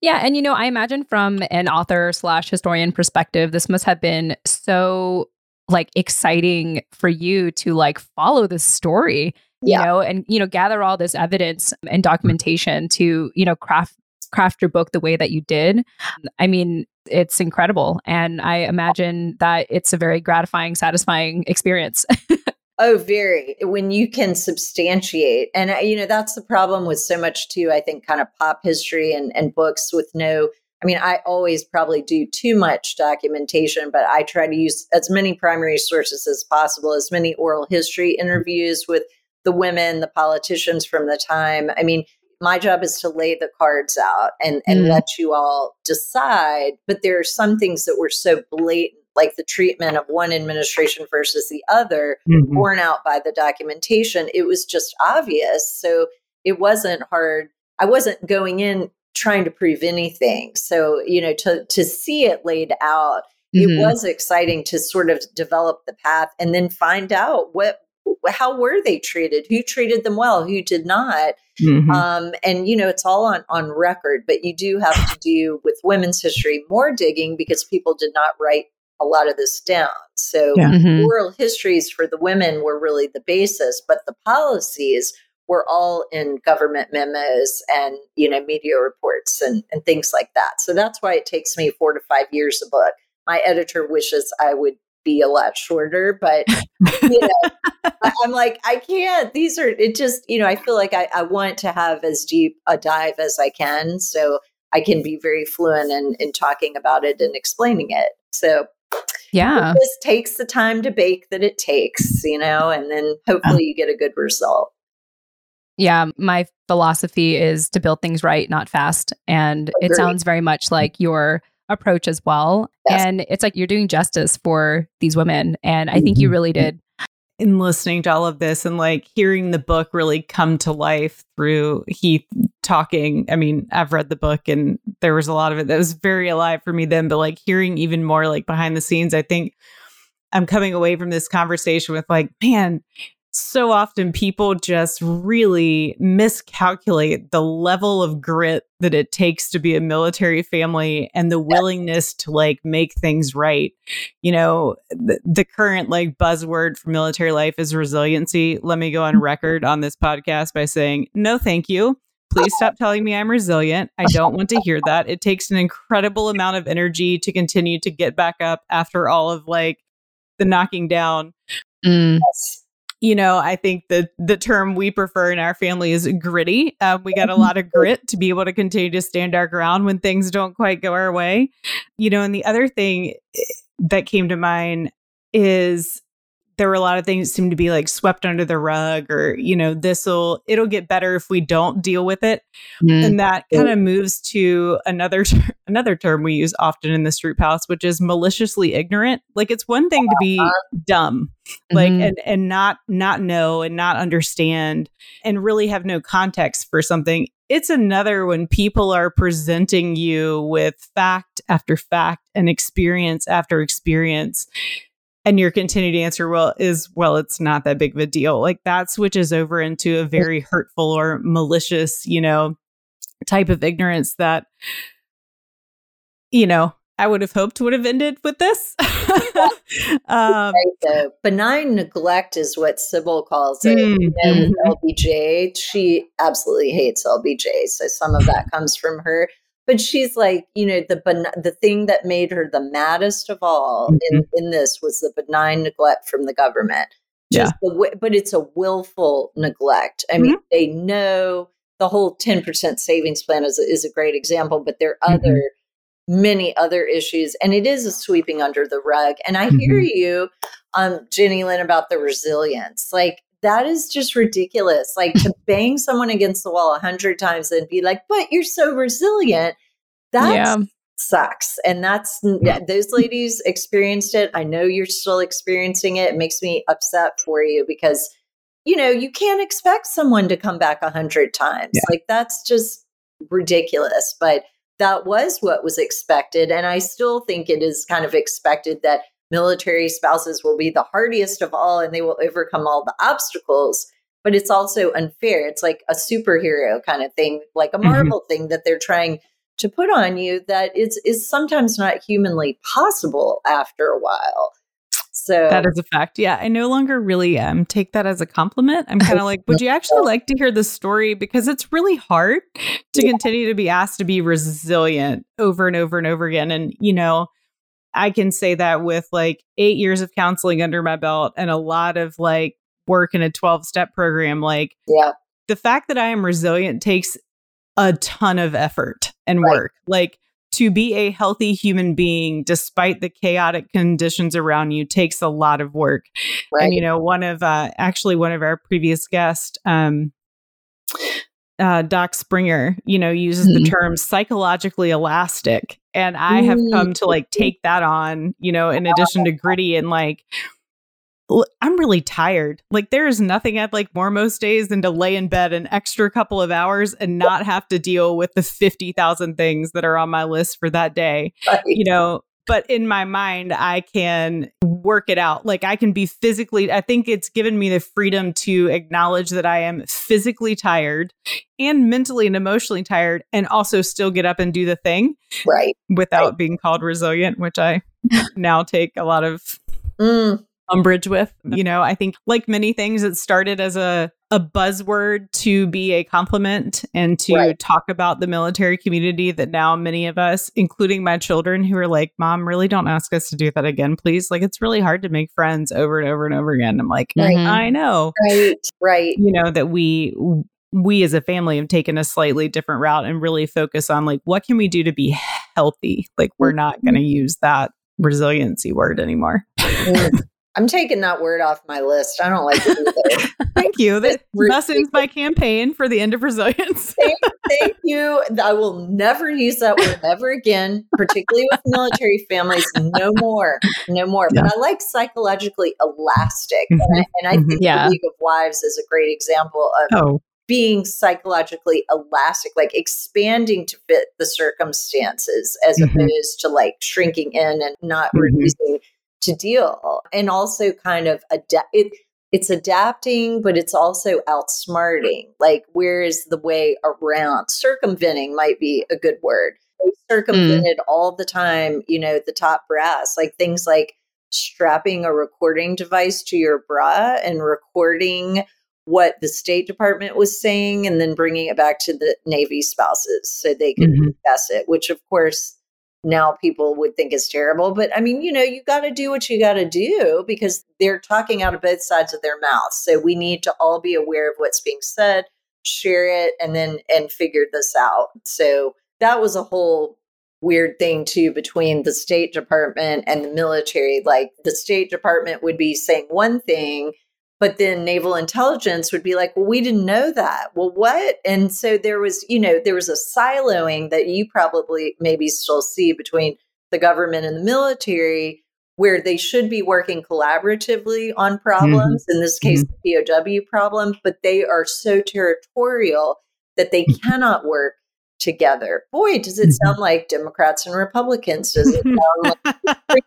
Yeah, and you know, I imagine from an author slash historian perspective, this must have been so like exciting for you to like follow this story, you yeah. know, and you know, gather all this evidence and documentation to, you know, craft craft your book the way that you did. I mean, it's incredible. And I imagine that it's a very gratifying, satisfying experience. Oh, very. When you can substantiate. And, uh, you know, that's the problem with so much, too, I think, kind of pop history and, and books with no. I mean, I always probably do too much documentation, but I try to use as many primary sources as possible, as many oral history interviews with the women, the politicians from the time. I mean, my job is to lay the cards out and, and mm. let you all decide. But there are some things that were so blatant like the treatment of one administration versus the other, mm-hmm. borne out by the documentation, it was just obvious. So it wasn't hard. I wasn't going in trying to prove anything. So, you know, to to see it laid out, mm-hmm. it was exciting to sort of develop the path and then find out what how were they treated who treated them well who did not mm-hmm. um, and you know it's all on on record but you do have to do with women's history more digging because people did not write a lot of this down. So yeah. mm-hmm. oral histories for the women were really the basis, but the policies were all in government memos and you know media reports and, and things like that. So that's why it takes me four to five years a book. My editor wishes I would be a lot shorter, but you know, I'm like, I can't. These are it just, you know, I feel like I, I want to have as deep a dive as I can. So I can be very fluent in, in talking about it and explaining it. So yeah. It just takes the time to bake that it takes, you know, and then hopefully uh-huh. you get a good result. Yeah, my philosophy is to build things right, not fast. And Agreed. it sounds very much like your approach as well. Yes. And it's like you're doing justice for these women. And I think you mm-hmm. really did in listening to all of this and like hearing the book really come to life through Heath talking. I mean, I've read the book and there was a lot of it that was very alive for me then, but like hearing even more like behind the scenes, I think I'm coming away from this conversation with like, man, so often people just really miscalculate the level of grit that it takes to be a military family and the willingness to like make things right. You know, the, the current like buzzword for military life is resiliency. Let me go on record on this podcast by saying, no, thank you. Please stop telling me I'm resilient. I don't want to hear that. It takes an incredible amount of energy to continue to get back up after all of like the knocking down. Mm. Yes you know, I think the the term we prefer in our family is gritty. Uh, we got a lot of grit to be able to continue to stand our ground when things don't quite go our way. You know, and the other thing eh, that came to mind is there were a lot of things that seemed to be like swept under the rug or you know this'll it'll get better if we don't deal with it mm. and that kind of moves to another another term we use often in the Stroup house which is maliciously ignorant like it's one thing to be uh-huh. dumb like mm-hmm. and and not not know and not understand and really have no context for something it's another when people are presenting you with fact after fact and experience after experience and your continued answer well is well it's not that big of a deal like that switches over into a very hurtful or malicious you know type of ignorance that you know I would have hoped would have ended with this. um, right, benign neglect is what Sybil calls it. Mm, and mm-hmm. LBJ, she absolutely hates LBJ. So some of that comes from her but she's like you know the the thing that made her the maddest of all mm-hmm. in, in this was the benign neglect from the government just yeah. the but it's a willful neglect i mm-hmm. mean they know the whole 10% savings plan is, is a great example but there are mm-hmm. other many other issues and it is a sweeping under the rug and i hear mm-hmm. you um jenny lynn about the resilience like that is just ridiculous. Like to bang someone against the wall a hundred times and be like, but you're so resilient. That yeah. sucks. And that's those ladies experienced it. I know you're still experiencing it. It makes me upset for you because you know you can't expect someone to come back a hundred times. Yeah. Like that's just ridiculous. But that was what was expected. And I still think it is kind of expected that military spouses will be the hardiest of all and they will overcome all the obstacles but it's also unfair it's like a superhero kind of thing like a mm-hmm. marvel mm-hmm. thing that they're trying to put on you that is is sometimes not humanly possible after a while. So that is a fact. Yeah, I no longer really um take that as a compliment. I'm kind of like, would you actually like to hear the story because it's really hard to yeah. continue to be asked to be resilient over and over and over again and you know, I can say that with like 8 years of counseling under my belt and a lot of like work in a 12 step program like Yeah. The fact that I am resilient takes a ton of effort and work. Like to be a healthy human being despite the chaotic conditions around you takes a lot of work right. and you know one of uh, actually one of our previous guests um, uh, doc springer you know uses mm-hmm. the term psychologically elastic and i have come to like take that on you know in addition to gritty and like I'm really tired. Like there is nothing I'd like more most days than to lay in bed an extra couple of hours and not have to deal with the 50,000 things that are on my list for that day. Right. You know, but in my mind I can work it out. Like I can be physically I think it's given me the freedom to acknowledge that I am physically tired and mentally and emotionally tired and also still get up and do the thing. Right. Without right. being called resilient, which I now take a lot of mm umbrage with. You know, I think like many things, it started as a a buzzword to be a compliment and to right. talk about the military community that now many of us, including my children, who are like, Mom, really don't ask us to do that again, please. Like it's really hard to make friends over and over and over again. I'm like, right. I know. Right. Right. You know, that we we as a family have taken a slightly different route and really focus on like what can we do to be healthy? Like we're not mm-hmm. going to use that resiliency word anymore. I'm taking that word off my list. I don't like it either. thank you. That ends my campaign for the end of resilience. thank, thank, you. I will never use that word ever again, particularly with military families. No more. No more. Yeah. But I like psychologically elastic. Mm-hmm. And, I, and I, mm-hmm. think yeah. the League of Wives is a great example of oh. being psychologically elastic, like expanding to fit the circumstances as mm-hmm. opposed to like shrinking in and not mm-hmm. reducing to deal and also kind of adapt it it's adapting but it's also outsmarting like where is the way around circumventing might be a good word they circumvented mm. all the time you know the top brass like things like strapping a recording device to your bra and recording what the State Department was saying and then bringing it back to the Navy spouses so they could mm-hmm. discuss it, which of course now people would think is terrible. But I mean, you know, you got to do what you got to do because they're talking out of both sides of their mouths. So we need to all be aware of what's being said, share it, and then and figure this out. So that was a whole weird thing too between the State Department and the military. Like the State Department would be saying one thing but then naval intelligence would be like, well, we didn't know that. Well, what? And so there was, you know, there was a siloing that you probably maybe still see between the government and the military where they should be working collaboratively on problems, mm-hmm. in this case, mm-hmm. the POW problem, but they are so territorial that they mm-hmm. cannot work together. Boy, does it mm-hmm. sound like Democrats and Republicans? Does it sound like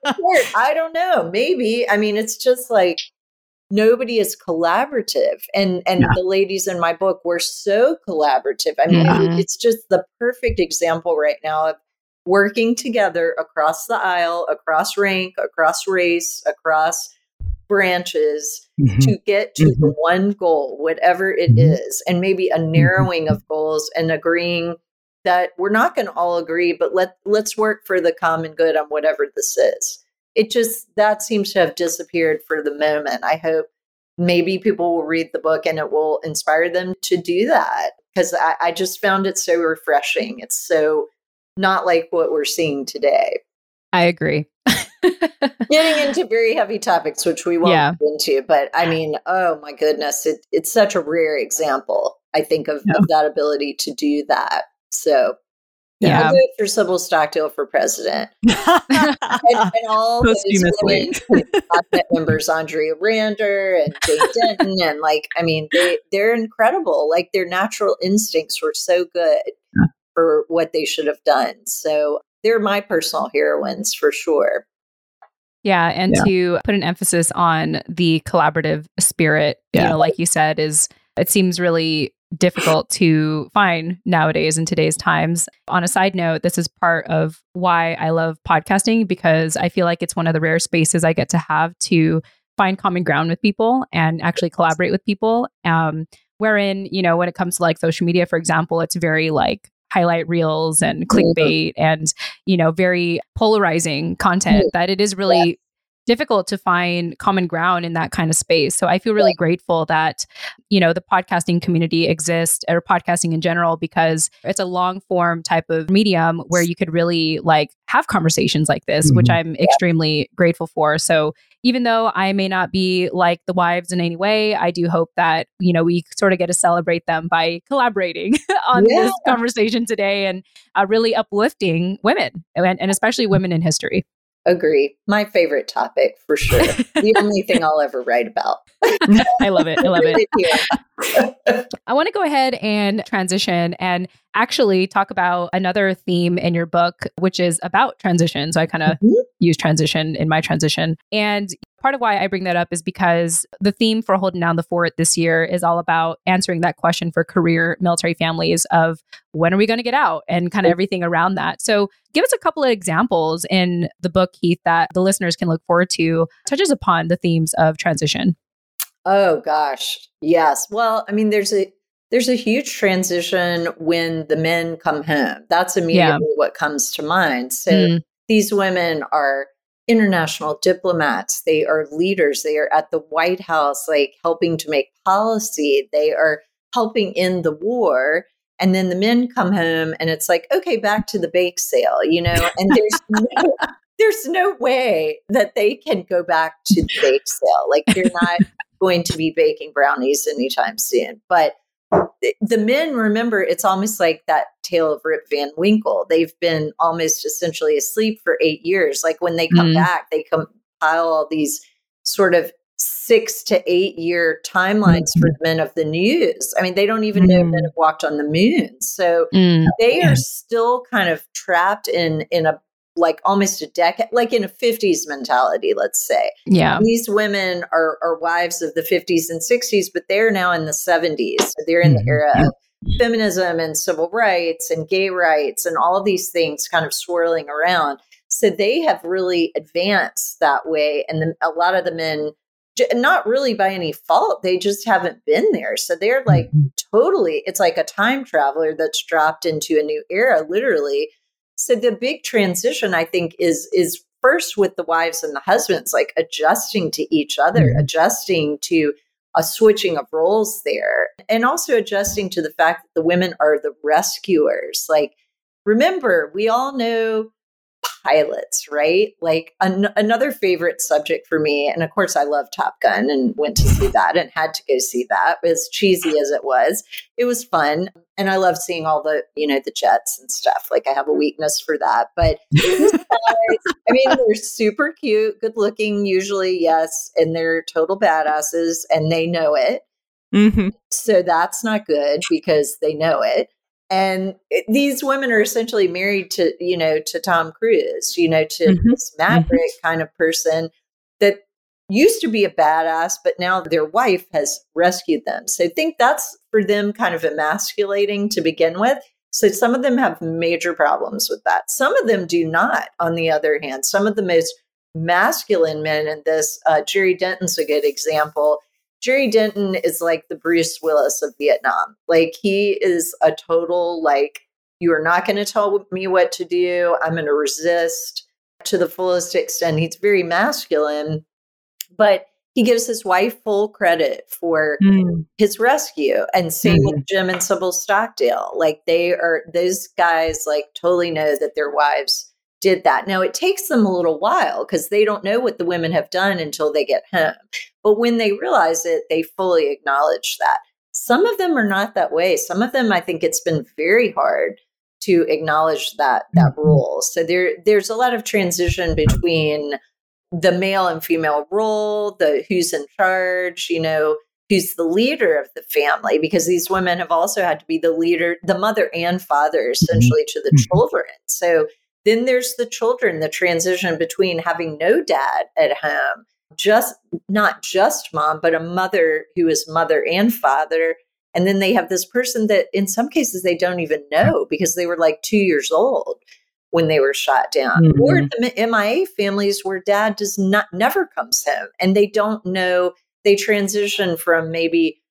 I don't know. Maybe. I mean, it's just like nobody is collaborative and and yeah. the ladies in my book were so collaborative i mean it's just the perfect example right now of working together across the aisle across rank across race across branches mm-hmm. to get to mm-hmm. the one goal whatever it mm-hmm. is and maybe a mm-hmm. narrowing of goals and agreeing that we're not going to all agree but let let's work for the common good on whatever this is it just that seems to have disappeared for the moment. I hope maybe people will read the book and it will inspire them to do that because I, I just found it so refreshing. It's so not like what we're seeing today. I agree. Getting into very heavy topics, which we won't yeah. get into, but I mean, oh my goodness, it, it's such a rare example, I think, of, of that ability to do that. So yeah, I'll vote for Sybil Stockdale for president. and, and all those women, cabinet members, Andrea Rander and Jane Denton, and like, I mean, they they're incredible. Like their natural instincts were so good yeah. for what they should have done. So they're my personal heroines for sure. Yeah, and yeah. to put an emphasis on the collaborative spirit, yeah. you know, like you said, is it seems really difficult to find nowadays in today's times. On a side note, this is part of why I love podcasting because I feel like it's one of the rare spaces I get to have to find common ground with people and actually collaborate with people. Um, wherein, you know, when it comes to like social media, for example, it's very like highlight reels and clickbait and, you know, very polarizing content that it is really difficult to find common ground in that kind of space. So I feel really grateful that, you know, the podcasting community exists or podcasting in general because it's a long form type of medium where you could really like have conversations like this, mm-hmm. which I'm extremely grateful for. So even though I may not be like the wives in any way, I do hope that, you know, we sort of get to celebrate them by collaborating on yeah. this conversation today and uh, really uplifting women and, and especially women in history. Agree. My favorite topic for sure. the only thing I'll ever write about. I love it. I love it. I want to go ahead and transition and actually talk about another theme in your book, which is about transition. So I kind of mm-hmm. use transition in my transition. And part of why I bring that up is because the theme for Holding Down the Fort this year is all about answering that question for career military families of when are we going to get out and kind of everything around that. So, give us a couple of examples in the book, Heath, that the listeners can look forward to, touches upon the themes of transition. Oh gosh. Yes. Well, I mean there's a there's a huge transition when the men come home. That's immediately yeah. what comes to mind. So mm. these women are international diplomats, they are leaders, they are at the White House, like helping to make policy, they are helping in the war. And then the men come home and it's like, okay, back to the bake sale, you know, and there's no, there's no way that they can go back to the bake sale. Like they're not going to be baking brownies anytime soon. But the men remember it's almost like that tale of Rip Van Winkle. They've been almost essentially asleep for eight years. Like when they come mm-hmm. back, they compile all these sort of six to eight year timelines mm-hmm. for the men of the news. I mean, they don't even mm-hmm. know men mm. have walked on the moon. So mm, they are still kind of trapped in in a like almost a decade, like in a 50s mentality, let's say. Yeah. These women are, are wives of the 50s and 60s, but they're now in the 70s. So they're in the mm-hmm. era of feminism and civil rights and gay rights and all these things kind of swirling around. So they have really advanced that way. And the, a lot of the men, not really by any fault, they just haven't been there. So they're like mm-hmm. totally, it's like a time traveler that's dropped into a new era, literally so the big transition, I think, is is first with the wives and the husbands, like adjusting to each other, mm-hmm. adjusting to a switching of roles there, and also adjusting to the fact that the women are the rescuers. Like, remember, we all know pilots, right? Like an- another favorite subject for me, and of course, I love Top Gun and went to see that and had to go see that. As cheesy as it was, it was fun, and I love seeing all the you know the jets and stuff. Like I have a weakness for that, but I mean, they're super cute, good looking, usually yes, and they're total badasses, and they know it. Mm-hmm. So that's not good because they know it and these women are essentially married to you know to tom cruise you know to mm-hmm. this mm-hmm. maverick mm-hmm. kind of person that used to be a badass but now their wife has rescued them so i think that's for them kind of emasculating to begin with so some of them have major problems with that some of them do not on the other hand some of the most masculine men in this uh, jerry denton's a good example Jerry Denton is like the Bruce Willis of Vietnam. Like he is a total like you are not going to tell me what to do. I'm going to resist to the fullest extent. He's very masculine, but he gives his wife full credit for mm. his rescue. And same mm. with Jim and Sybil Stockdale. Like they are those guys like totally know that their wives did that. Now it takes them a little while because they don't know what the women have done until they get home. But when they realize it, they fully acknowledge that. Some of them are not that way. Some of them I think it's been very hard to acknowledge that that mm-hmm. role. So there there's a lot of transition between the male and female role, the who's in charge, you know, who's the leader of the family because these women have also had to be the leader, the mother and father mm-hmm. essentially to the mm-hmm. children. So then there's the children, the transition between having no dad at home, just not just mom, but a mother who is mother and father, And then they have this person that in some cases they don't even know because they were like two years old when they were shot down. Mm-hmm. Or the MIA families where dad does not never comes home and they don't know they transition from maybe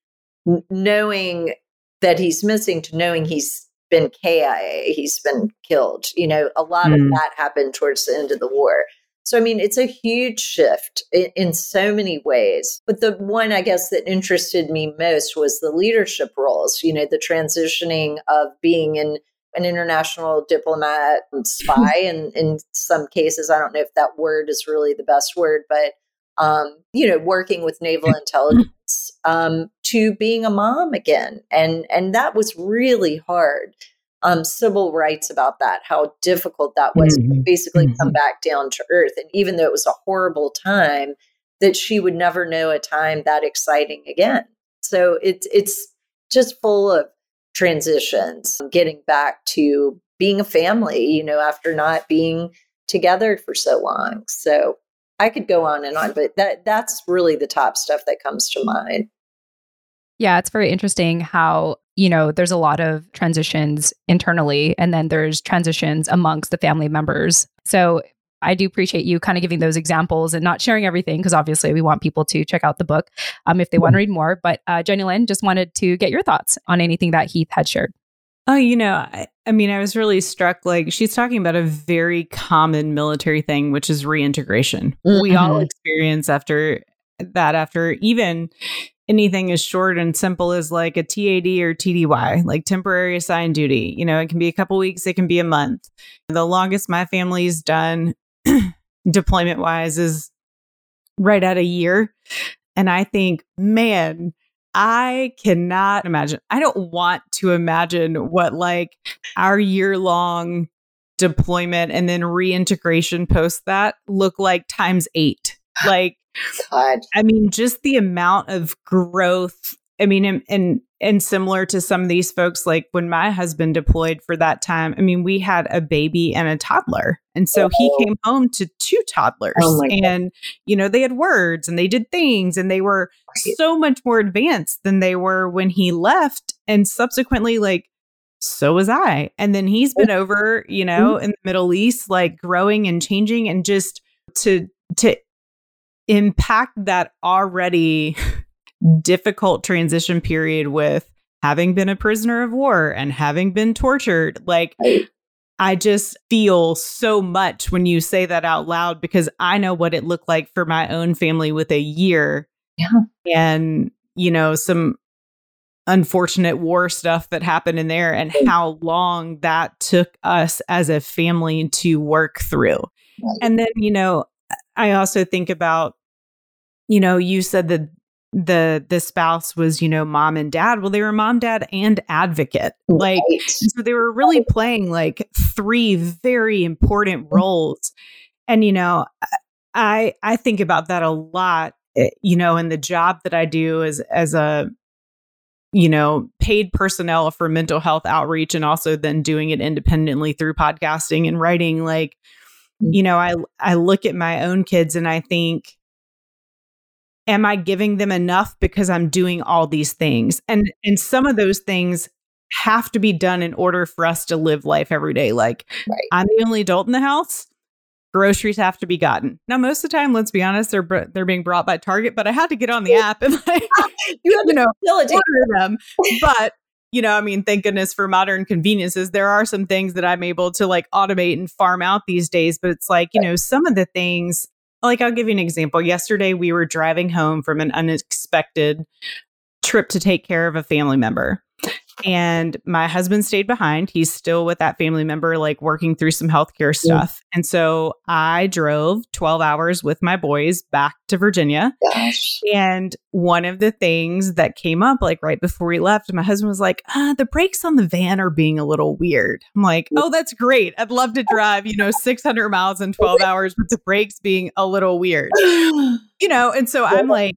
knowing that he's missing to knowing he's been KIA, he's been killed. You know, a lot mm. of that happened towards the end of the war. So, I mean, it's a huge shift in, in, so many ways. But the one, I guess, that interested me most was the leadership roles, you know, the transitioning of being in an international diplomat spy. and in some cases, I don't know if that word is really the best word, but, um, you know, working with naval intelligence um, to being a mom again. And, and that was really hard um, Sybil writes about that, how difficult that was mm-hmm. basically mm-hmm. come back down to earth. And even though it was a horrible time, that she would never know a time that exciting again. So it's it's just full of transitions, getting back to being a family, you know, after not being together for so long. So I could go on and on, but that that's really the top stuff that comes to mind. Yeah, it's very interesting how, you know, there's a lot of transitions internally and then there's transitions amongst the family members. So I do appreciate you kind of giving those examples and not sharing everything because obviously we want people to check out the book um, if they want to read more. But uh, Jenny Lynn, just wanted to get your thoughts on anything that Heath had shared. Oh, you know, I, I, mean, I was really struck. Like, she's talking about a very common military thing, which is reintegration. Mm-hmm. We all experience after that, after even anything as short and simple as like a TAD or TDY, like temporary assigned duty. You know, it can be a couple weeks, it can be a month. The longest my family's done deployment wise is right at a year. And I think, man, I cannot imagine. I don't want to imagine what like our year long deployment and then reintegration post that look like times eight. Like God. I mean, just the amount of growth. I mean, and, and and similar to some of these folks, like when my husband deployed for that time, I mean, we had a baby and a toddler. And so oh. he came home to two toddlers. Oh and, you know, they had words and they did things and they were so much more advanced than they were when he left. And subsequently, like, so was I. And then he's been over, you know, mm-hmm. in the Middle East, like growing and changing and just to to impact that already difficult transition period with having been a prisoner of war and having been tortured. Like, I just feel so much when you say that out loud because I know what it looked like for my own family with a year. Yeah. And, you know, some unfortunate war stuff that happened in there and how long that took us as a family to work through. Right. And then, you know, I also think about you know, you said that the the spouse was you know mom and dad well they were mom dad and advocate like right. so they were really playing like three very important mm-hmm. roles and you know i i think about that a lot eh, you know in the job that i do as as a you know paid personnel for mental health outreach and also then doing it independently through podcasting and writing like. Mm. you know i i look at my own kids and i think am I giving them enough because I'm doing all these things? And and some of those things have to be done in order for us to live life every day. Like right. I'm the only adult in the house. Groceries have to be gotten. Now, most of the time, let's be honest, they're they're being brought by Target, but I had to get on the app and like you, have you know order them. But you know, I mean, thank goodness for modern conveniences. There are some things that I'm able to like automate and farm out these days, but it's like, you know, some of the things like I'll give you an example. Yesterday we were driving home from an unexpected trip to take care of a family member. And my husband stayed behind. He's still with that family member, like working through some healthcare stuff. Yeah. And so I drove 12 hours with my boys back to Virginia. Gosh. And one of the things that came up, like right before we left, my husband was like, uh, the brakes on the van are being a little weird. I'm like, oh, that's great. I'd love to drive, you know, 600 miles in 12 hours with the brakes being a little weird. You know, and so I'm like,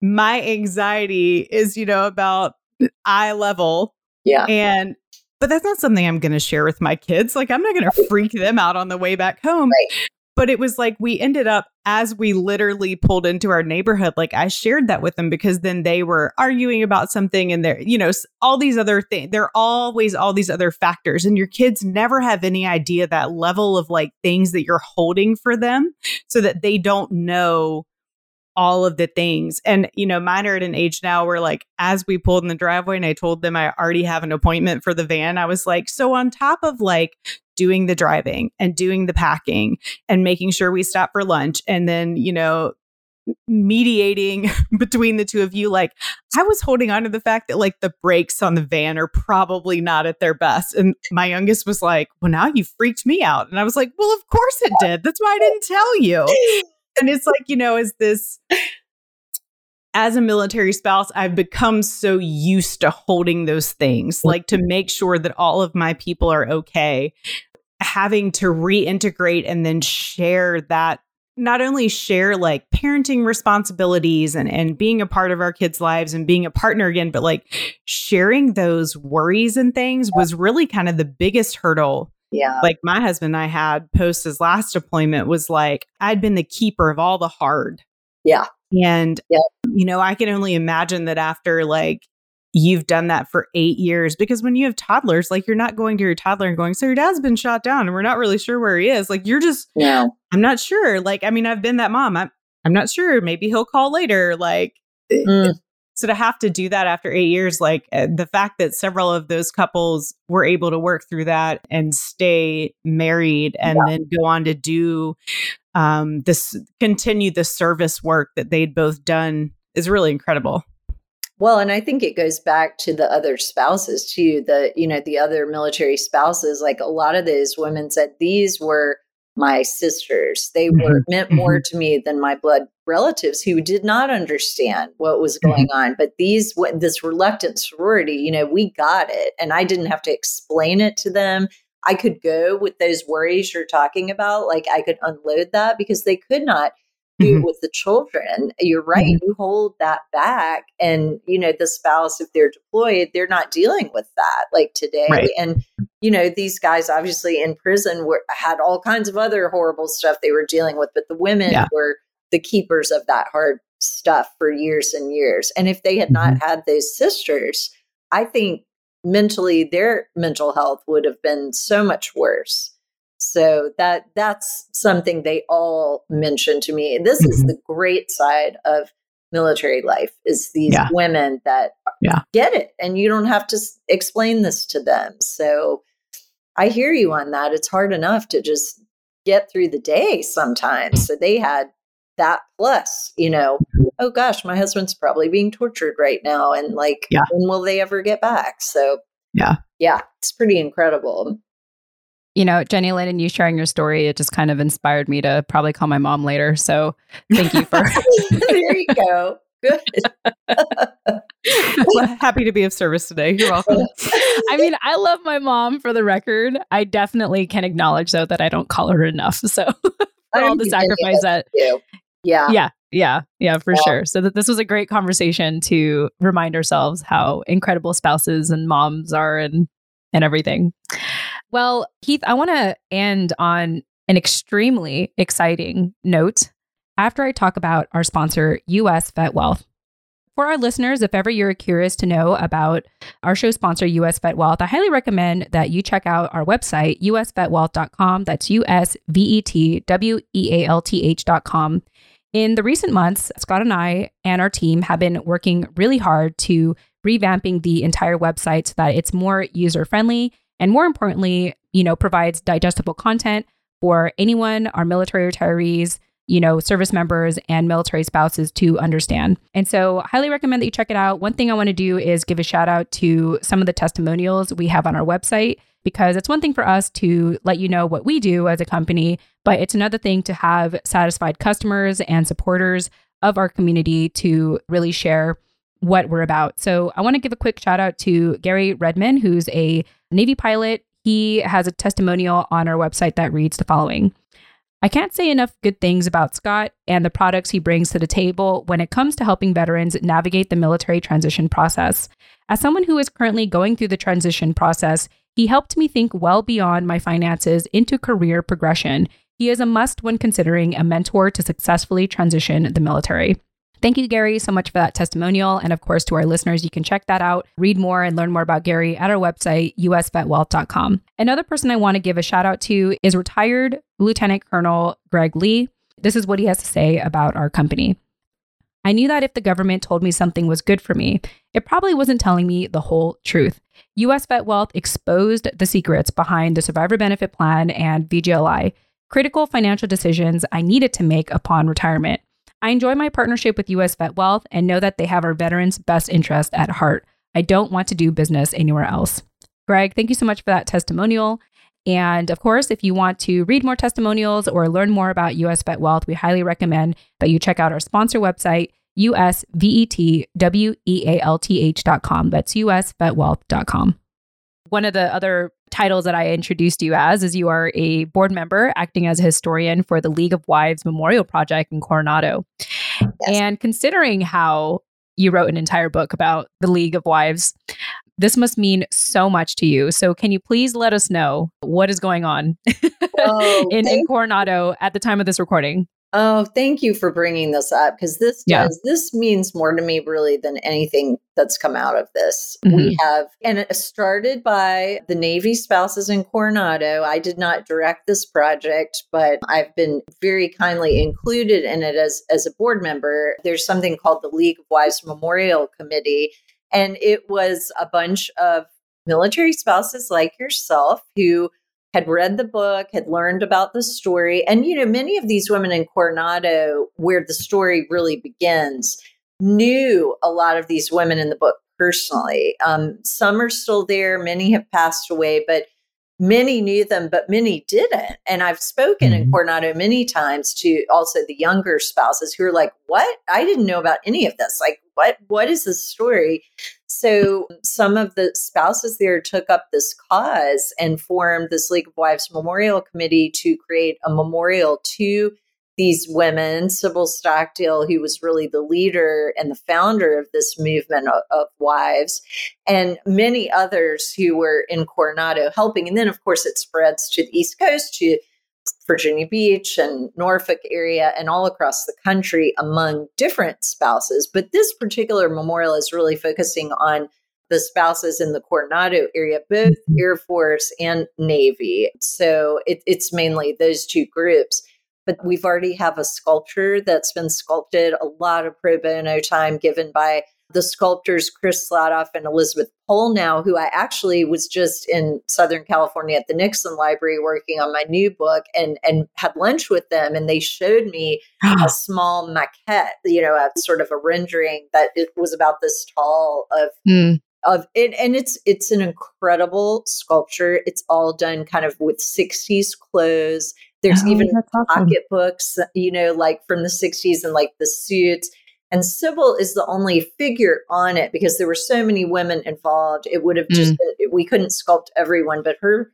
my anxiety is, you know, about eye level. Yeah. And but that's not something I'm going to share with my kids. Like I'm not going to freak them out on the way back home. Right. but it was like we ended up as we literally pulled into our neighborhood like i shared that with them because then they were arguing about something and they're, you know all these other things there are always all these other factors and your kids never have any idea that level of like things that you're holding for them so that they don't know all of the things. And, you know, mine are at an age now where, like, as we pulled in the driveway and I told them I already have an appointment for the van, I was like, so on top of like doing the driving and doing the packing and making sure we stop for lunch and then, you know, mediating between the two of you like i was holding on to the fact that like the brakes on the van are probably not at their best. And my youngest was like well now you freaked me out. And i was like well of course it did. That's why i didn't tell you and it's like, you know, is this as a military spouse, I've become so used to holding those things, like to make sure that all of my people are okay. Having to reintegrate and then share that, not only share like parenting responsibilities and, and being a part of our kids' lives and being a partner again, but like sharing those worries and things was really kind of the biggest hurdle yeah. Like my husband and I had post his last deployment was like, I'd been the keeper of all the hard. Yeah. And, yeah. you know, I can only imagine that after like you've done that for eight years, because when you have toddlers, like you're not going to your toddler and going, So your dad's been shot down and we're not really sure where he is. Like you're just, yeah. I'm not sure. Like, I mean, I've been that mom. I'm, I'm not sure. Maybe he'll call later. Like, mm. So to have to do that after eight years, like uh, the fact that several of those couples were able to work through that and stay married and yeah. then go on to do um, this, continue the service work that they'd both done is really incredible. Well, and I think it goes back to the other spouses too. The you know the other military spouses, like a lot of those women said, these were my sisters. They mm-hmm. were meant more mm-hmm. to me than my blood relatives who did not understand what was mm-hmm. going mm-hmm. on. But these, this reluctant sorority, you know, we got it, and I didn't have to explain it to them. I could go with those worries you're talking about, like I could unload that because they could not do mm-hmm. with the children. You're right. Mm-hmm. You hold that back. And, you know, the spouse, if they're deployed, they're not dealing with that like today. Right. And, you know, these guys obviously in prison were had all kinds of other horrible stuff they were dealing with, but the women yeah. were the keepers of that hard stuff for years and years. And if they had mm-hmm. not had those sisters, I think mentally their mental health would have been so much worse. So that that's something they all mention to me. This mm-hmm. is the great side of military life is these yeah. women that yeah. get it and you don't have to explain this to them. So I hear you on that. It's hard enough to just get through the day sometimes. So they had that plus, you know, mm-hmm. oh gosh, my husband's probably being tortured right now and like yeah. when will they ever get back? So yeah. Yeah, it's pretty incredible you know, Jenny Lynn and you sharing your story, it just kind of inspired me to probably call my mom later. So thank you for. there you go. Good. well, happy to be of service today. You're welcome. I mean, I love my mom for the record. I definitely can acknowledge, though, that I don't call her enough. So for all the sacrifice that. Yeah. Yeah. Yeah. Yeah, for yeah. sure. So that this was a great conversation to remind ourselves how incredible spouses and moms are and and everything. Well, Heath, I want to end on an extremely exciting note after I talk about our sponsor, US Vet Wealth. For our listeners, if ever you're curious to know about our show sponsor, US Vet Wealth, I highly recommend that you check out our website, usvetwealth.com. That's U S V E T W E A L T H.com. In the recent months, Scott and I and our team have been working really hard to revamping the entire website so that it's more user friendly and more importantly, you know, provides digestible content for anyone, our military retirees, you know, service members and military spouses to understand. And so, highly recommend that you check it out. One thing I want to do is give a shout out to some of the testimonials we have on our website because it's one thing for us to let you know what we do as a company, but it's another thing to have satisfied customers and supporters of our community to really share what we're about. So I want to give a quick shout out to Gary Redman, who's a Navy pilot. He has a testimonial on our website that reads the following. I can't say enough good things about Scott and the products he brings to the table when it comes to helping veterans navigate the military transition process. As someone who is currently going through the transition process, he helped me think well beyond my finances into career progression. He is a must when considering a mentor to successfully transition the military. Thank you, Gary, so much for that testimonial. And of course, to our listeners, you can check that out, read more, and learn more about Gary at our website, usvetwealth.com. Another person I want to give a shout out to is retired Lieutenant Colonel Greg Lee. This is what he has to say about our company. I knew that if the government told me something was good for me, it probably wasn't telling me the whole truth. US Vet Wealth exposed the secrets behind the Survivor Benefit Plan and VGLI, critical financial decisions I needed to make upon retirement. I enjoy my partnership with US Vet Wealth and know that they have our veterans' best interest at heart. I don't want to do business anywhere else. Greg, thank you so much for that testimonial. And of course, if you want to read more testimonials or learn more about US Vet Wealth, we highly recommend that you check out our sponsor website, usvetwealth.com. That's usvetwealth.com. One of the other titles that I introduced you as is you are a board member acting as a historian for the League of Wives Memorial Project in Coronado. Yes. And considering how you wrote an entire book about the League of Wives, this must mean so much to you. So, can you please let us know what is going on oh, in, in Coronado at the time of this recording? Oh, thank you for bringing this up because this yeah. does this means more to me really than anything that's come out of this. Mm-hmm. We have and it started by the Navy spouses in Coronado. I did not direct this project, but I've been very kindly included in it as as a board member. There's something called the League of Wives Memorial Committee and it was a bunch of military spouses like yourself who had read the book, had learned about the story. And, you know, many of these women in Coronado, where the story really begins, knew a lot of these women in the book personally. Um, some are still there, many have passed away, but many knew them, but many didn't. And I've spoken mm-hmm. in Coronado many times to also the younger spouses who are like, What? I didn't know about any of this. Like, what what is this story? So some of the spouses there took up this cause and formed this League of Wives Memorial Committee to create a memorial to these women, Sybil Stockdale, who was really the leader and the founder of this movement of, of, wives, and many others who were in Coronado helping. And then, of course, it spreads to the East Coast, to Virginia Beach and Norfolk area, and all across the country among different spouses. But this particular memorial is really focusing on the spouses in the Coronado area, both mm-hmm. Air Force and Navy. So it, it's mainly those two groups but we've already have a sculpture that's been sculpted, a lot of pro bono time given by the sculptors Chris Slatoff and Elizabeth Now, who I actually was just in Southern California at the Nixon Library working on my new book and and had lunch with them and they showed me a small maquette, you know, a sort of a rendering that it was about this tall of mm. of it and it's it's an incredible sculpture. It's all done kind of with 60s clothes there's oh, even awesome. pocketbooks, you know, like from the 60s and like the suits. And Sybil is the only figure on it because there were so many women involved. It would have just, mm. been, we couldn't sculpt everyone, but her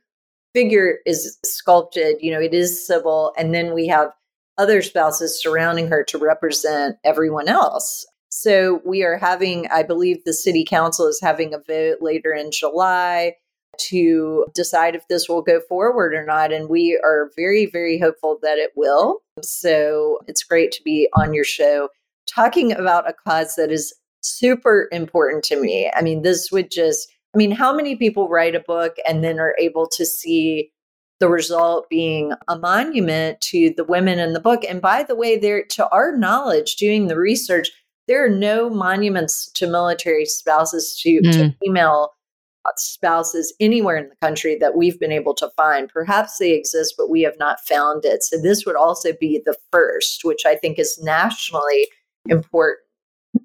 figure is sculpted. You know, it is Sybil. And then we have other spouses surrounding her to represent everyone else. So we are having, I believe the city council is having a vote later in July to decide if this will go forward or not. And we are very, very hopeful that it will. So it's great to be on your show talking about a cause that is super important to me. I mean, this would just, I mean, how many people write a book and then are able to see the result being a monument to the women in the book? And by the way, there, to our knowledge, doing the research, there are no monuments to military spouses to, mm. to female spouses anywhere in the country that we've been able to find. Perhaps they exist, but we have not found it. So this would also be the first, which I think is nationally important.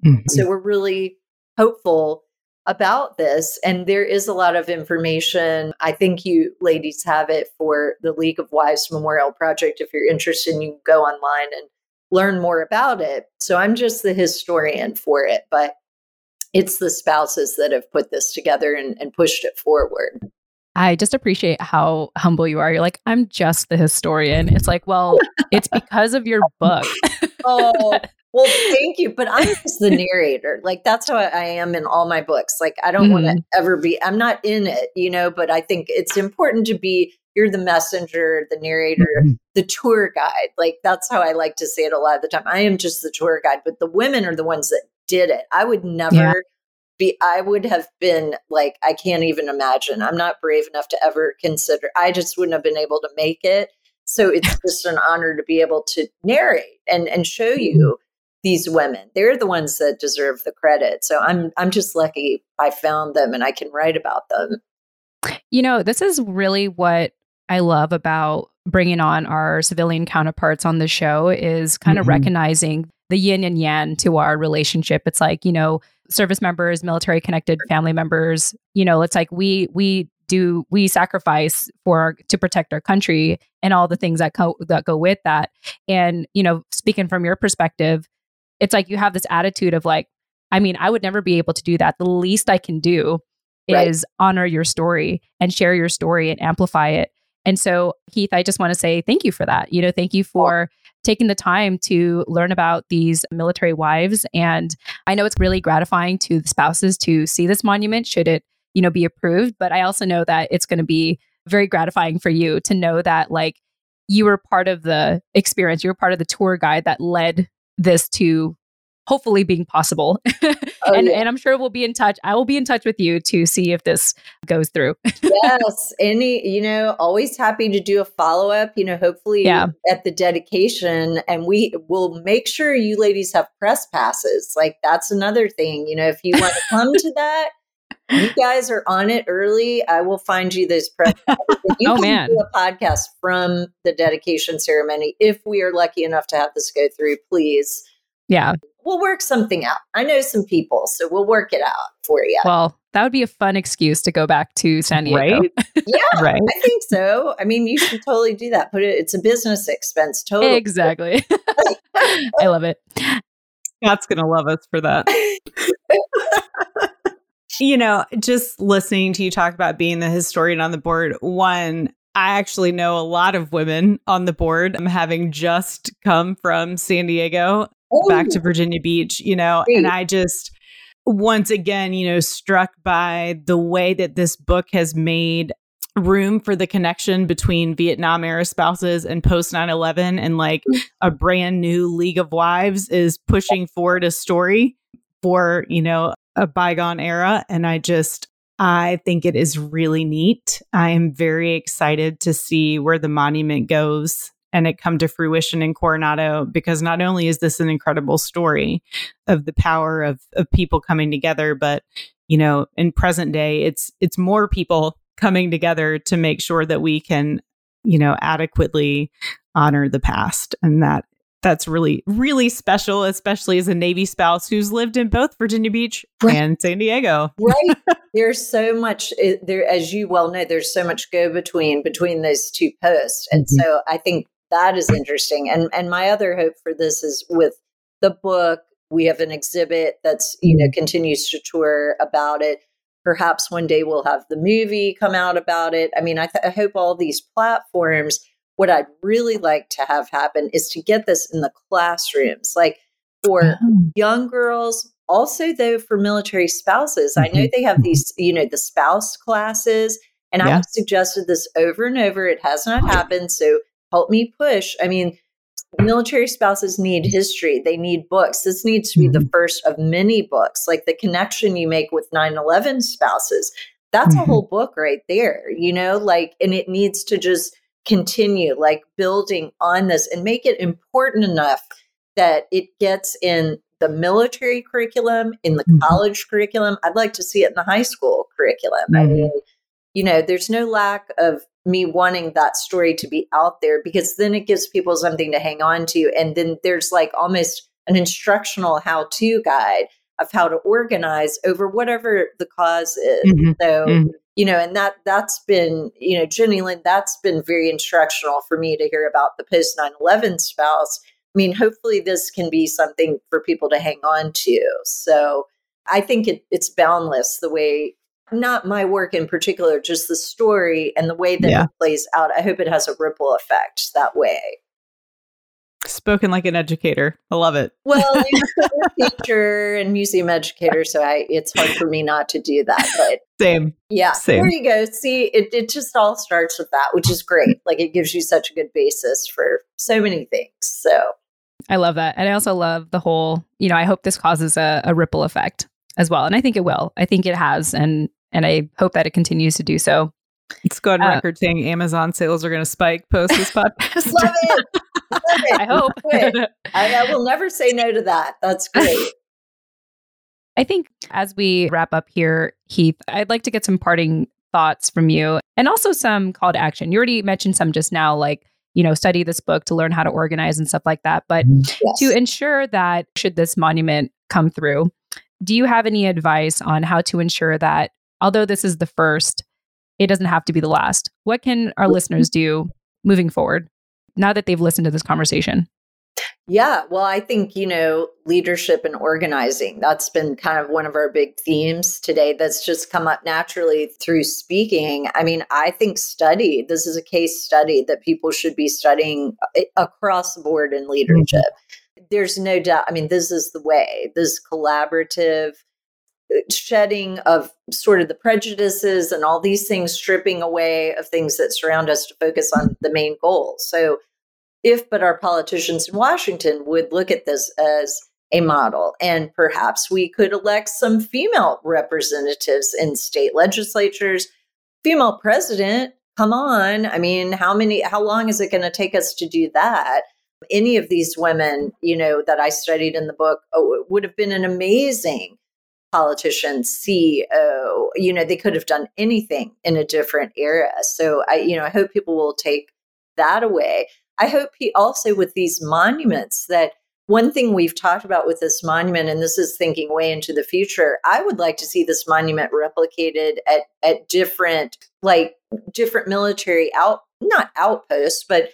Mm-hmm. So we're really hopeful about this. And there is a lot of information. I think you ladies have it for the League of Wives Memorial Project. If you're interested, you can go online and learn more about it. So I'm just the historian for it. But it's the spouses that have put this together and, and pushed it forward. I just appreciate how humble you are. You're like, I'm just the historian. It's like, well, it's because of your book. oh, well, thank you. But I'm just the narrator. Like, that's how I am in all my books. Like, I don't mm-hmm. want to ever be, I'm not in it, you know, but I think it's important to be you're the messenger, the narrator, mm-hmm. the tour guide. Like that's how I like to say it a lot of the time. I am just the tour guide, but the women are the ones that did it. I would never yeah. be, I would have been like, I can't even imagine. I'm not brave enough to ever consider, I just wouldn't have been able to make it. So it's just an honor to be able to narrate and, and show mm-hmm. you these women. They're the ones that deserve the credit. So I'm I'm just lucky I found them and I can write about them. You know, this is really what I love about bringing on our civilian counterparts on the show is kind mm-hmm. of recognizing the yin and yang to our relationship. It's like, you know, service members, military connected family members, you know, it's like we we do we sacrifice for to protect our country and all the things that co- that go with that. And, you know, speaking from your perspective, it's like you have this attitude of like, I mean, I would never be able to do that. The least I can do right. is honor your story and share your story and amplify it and so, Heath, I just want to say thank you for that. You know, thank you for taking the time to learn about these military wives. And I know it's really gratifying to the spouses to see this monument should it, you know, be approved. But I also know that it's going to be very gratifying for you to know that, like, you were part of the experience, you were part of the tour guide that led this to hopefully being possible. Oh, and, yeah. and I'm sure we'll be in touch. I will be in touch with you to see if this goes through. yes. Any, you know, always happy to do a follow up, you know, hopefully yeah. at the dedication. And we will make sure you ladies have press passes. Like that's another thing. You know, if you want to come to that, you guys are on it early. I will find you this press. You oh man, do a podcast from the dedication ceremony if we are lucky enough to have this go through. Please, yeah, we'll work something out. I know some people, so we'll work it out for you. Well, that would be a fun excuse to go back to San Diego. Right? yeah, right. I think so. I mean, you should totally do that. Put it, it's a business expense. Totally. Exactly. I love it. Scott's going to love us for that. You know, just listening to you talk about being the historian on the board, one, I actually know a lot of women on the board. I'm having just come from San Diego oh. back to oh. Virginia Beach, you know, Great. and I just once again, you know, struck by the way that this book has made room for the connection between Vietnam era spouses and post 9 11 and like mm. a brand new League of Wives is pushing forward a story for, you know, a bygone era. And I just, I think it is really neat. I am very excited to see where the monument goes and it come to fruition in Coronado because not only is this an incredible story of the power of of people coming together, but you know, in present day, it's it's more people coming together to make sure that we can, you know, adequately honor the past, and that that's really really special especially as a navy spouse who's lived in both virginia beach right. and san diego right there's so much eh, there as you well know there's so much go between between those two posts and mm-hmm. so i think that is interesting. And and my other hope for this is with the book, we have an exhibit that's, you know, mm-hmm. continues to tour about it. Perhaps one day we'll have the movie come out about it. I mean, I, th- I hope all these platforms, what I'd really like to have happen is to get this in the classrooms, like for oh. young girls, also though for military spouses. Mm-hmm. I know mm-hmm. they have mm-hmm. these, you know, the spouse classes. And yeah. I've suggested this over and over. It has not happened. So help me push. I mean, military spouses need history, they need books. This needs to be the mm-hmm. first of many books, like the connection you make with 9 11 spouses. That's mm-hmm. a whole book right there, you know, like, and it needs to just continue like building on this and make it important enough that it gets in the military curriculum, in the mm-hmm. college curriculum. I'd like to see it in the high school curriculum. Mm-hmm. I mean, you know, there's no lack of me wanting that story to be out there because then it gives people something to hang on to. And then there's like almost an instructional how to guide of how to organize over whatever the cause is. Mm-hmm. So, mm-hmm. You know, and that that's been, you know, Jenny Lynn, that's been very instructional for me to hear about the post 9 11 spouse. I mean, hopefully this can be something for people to hang on to. So I think it, it's boundless the way not my work in particular, just the story and the way that yeah. it plays out. I hope it has a ripple effect that way. Spoken like an educator. I love it. Well, you're a teacher and museum educator, so I it's hard for me not to do that. But same. Yeah. Same. There you go. See, it, it just all starts with that, which is great. Like it gives you such a good basis for so many things. So I love that. And I also love the whole, you know, I hope this causes a, a ripple effect as well. And I think it will. I think it has. And and I hope that it continues to do so. Let's go on uh, record saying Amazon sales are going to spike post this podcast. love it. I hope. I, I will never say no to that. That's great. I think as we wrap up here, Heath, I'd like to get some parting thoughts from you and also some call to action. You already mentioned some just now, like, you know, study this book to learn how to organize and stuff like that. But mm-hmm. yes. to ensure that should this monument come through, do you have any advice on how to ensure that although this is the first, it doesn't have to be the last? What can our mm-hmm. listeners do moving forward now that they've listened to this conversation? Yeah, well, I think, you know, leadership and organizing, that's been kind of one of our big themes today that's just come up naturally through speaking. I mean, I think study, this is a case study that people should be studying uh, across the board in leadership. Mm-hmm. There's no doubt. I mean, this is the way, this collaborative shedding of sort of the prejudices and all these things, stripping away of things that surround us to focus on the main goal. So, if but our politicians in Washington would look at this as a model and perhaps we could elect some female representatives in state legislatures female president come on i mean how many how long is it going to take us to do that any of these women you know that i studied in the book oh, would have been an amazing politician ceo oh, you know they could have done anything in a different era so i you know i hope people will take that away I hope he also with these monuments that one thing we've talked about with this monument, and this is thinking way into the future, I would like to see this monument replicated at at different like different military out not outposts, but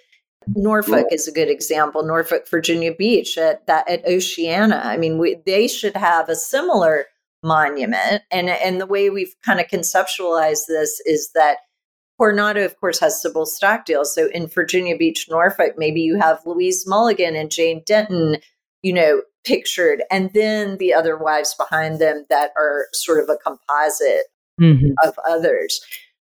Norfolk is a good example. Norfolk, Virginia Beach at that at Oceana. I mean, we, they should have a similar monument. And and the way we've kind of conceptualized this is that Coronado, of course, has Sybil Stockdale. So in Virginia Beach, Norfolk, maybe you have Louise Mulligan and Jane Denton, you know, pictured, and then the other wives behind them that are sort of a composite mm-hmm. of others.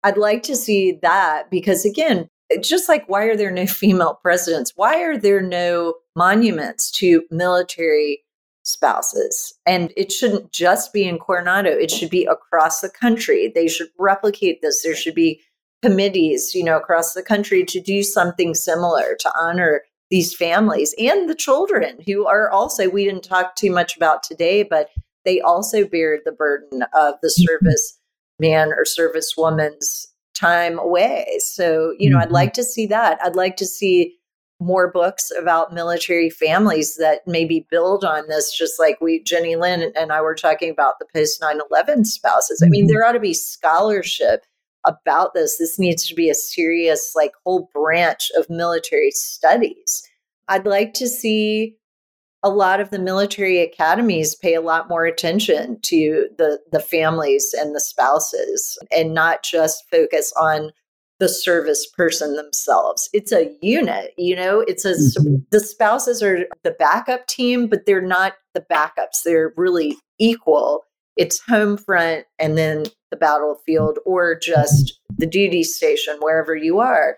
I'd like to see that because, again, just like why are there no female presidents? Why are there no monuments to military spouses? And it shouldn't just be in Coronado, it should be across the country. They should replicate this. There should be committees, you know, across the country to do something similar to honor these families and the children who are also, we didn't talk too much about today, but they also bear the burden of the mm-hmm. service man or service woman's time away. So, you know, I'd mm-hmm. like to see that. I'd like to see more books about military families that maybe build on this, just like we, Jenny Lynn and I were talking about the post 9 11 spouses. I mean, mm-hmm. there ought to be scholarship about this. This needs to be a serious, like, whole branch of military studies. I'd like to see a lot of the military academies pay a lot more attention to the the families and the spouses and not just focus on the service person themselves. It's a unit, you know, it's a mm-hmm. the spouses are the backup team, but they're not the backups. They're really equal. It's home front and then the battlefield or just the duty station, wherever you are.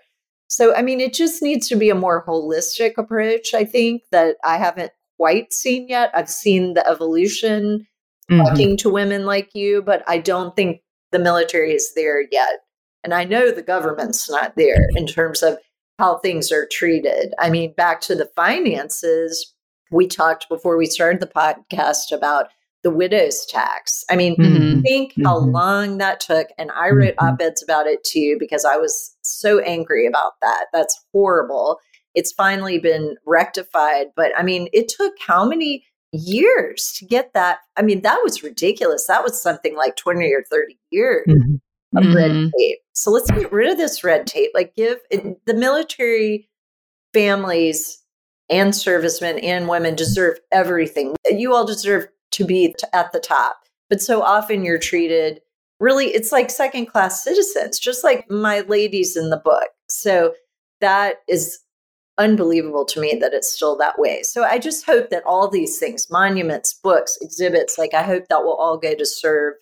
So, I mean, it just needs to be a more holistic approach, I think, that I haven't quite seen yet. I've seen the evolution mm-hmm. talking to women like you, but I don't think the military is there yet. And I know the government's not there in terms of how things are treated. I mean, back to the finances, we talked before we started the podcast about the widow's tax. I mean, mm-hmm. think mm-hmm. how long that took. And I wrote mm-hmm. op eds about it too because I was so angry about that. That's horrible. It's finally been rectified. But I mean, it took how many years to get that? I mean, that was ridiculous. That was something like 20 or 30 years mm-hmm. red tape. So let's get rid of this red tape. Like, give it, the military families and servicemen and women deserve everything. You all deserve to be at the top. But so often you're treated really, it's like second class citizens, just like my ladies in the book. So that is unbelievable to me that it's still that way. So I just hope that all these things, monuments, books, exhibits, like I hope that will all go to serve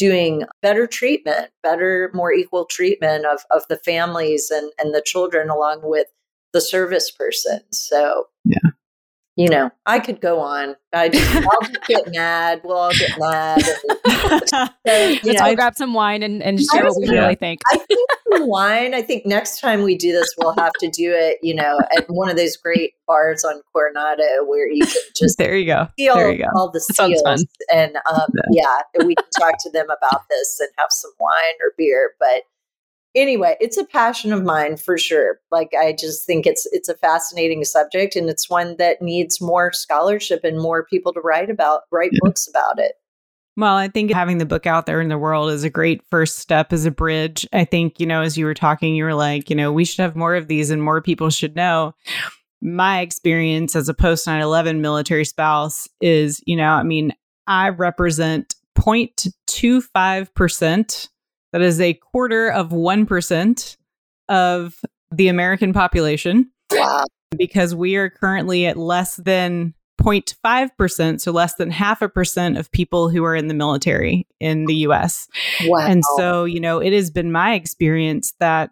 doing better treatment, better, more equal treatment of, of the families and, and the children along with the service person. So yeah you know, I could go on. I just, I'll just get mad. We'll all get mad. And, so, Let's all grab some wine and, and share what we yeah. really think. I think wine. I think next time we do this, we'll have to do it, you know, at one of those great bars on Coronado where you can just there you go. Feel there you go. all the seals. And um, yeah. yeah, we can talk to them about this and have some wine or beer. But anyway it's a passion of mine for sure like i just think it's it's a fascinating subject and it's one that needs more scholarship and more people to write about write yeah. books about it well, I think having the book out there in the world is a great first step as a bridge. I think, you know, as you were talking, you were like, you know, we should have more of these and more people should know. My experience as a post 9 11 military spouse is, you know, I mean, I represent 0.25% that is a quarter of 1% of the American population. Wow. Because we are currently at less than 0.5%, so less than half a percent of people who are in the military in the US. Wow. And so, you know, it has been my experience that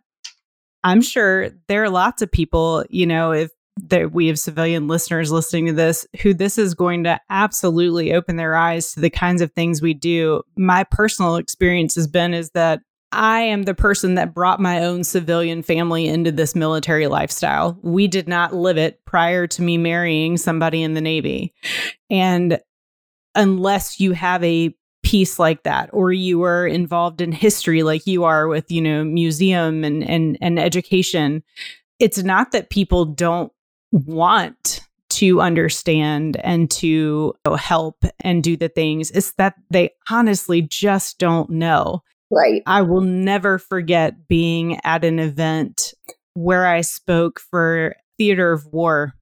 I'm sure there are lots of people, you know, if that we have civilian listeners listening to this who this is going to absolutely open their eyes to the kinds of things we do. My personal experience has been is that I am the person that brought my own civilian family into this military lifestyle. We did not live it prior to me marrying somebody in the Navy. And unless you have a piece like that or you are involved in history like you are with you know museum and and and education it's not that people don't want to understand and to help and do the things is that they honestly just don't know. Right. I will never forget being at an event where I spoke for Theater of War.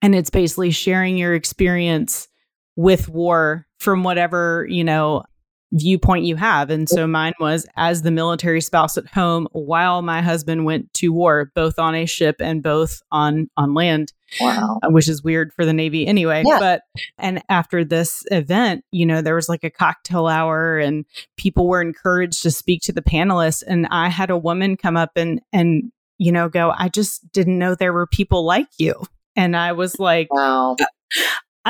And it's basically sharing your experience with war from whatever, you know, viewpoint you have. And so mine was as the military spouse at home while my husband went to war, both on a ship and both on on land. Wow. Uh, which is weird for the Navy anyway. Yeah. But and after this event, you know, there was like a cocktail hour and people were encouraged to speak to the panelists. And I had a woman come up and and you know go, I just didn't know there were people like you. And I was like, wow.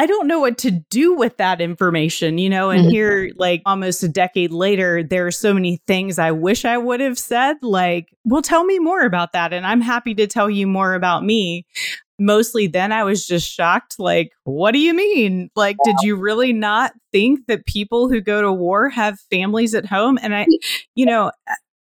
I don't know what to do with that information, you know, and mm-hmm. here, like almost a decade later, there are so many things I wish I would have said, like, well, tell me more about that. And I'm happy to tell you more about me. Mostly then I was just shocked, like, what do you mean? Like, did you really not think that people who go to war have families at home? And I, you know,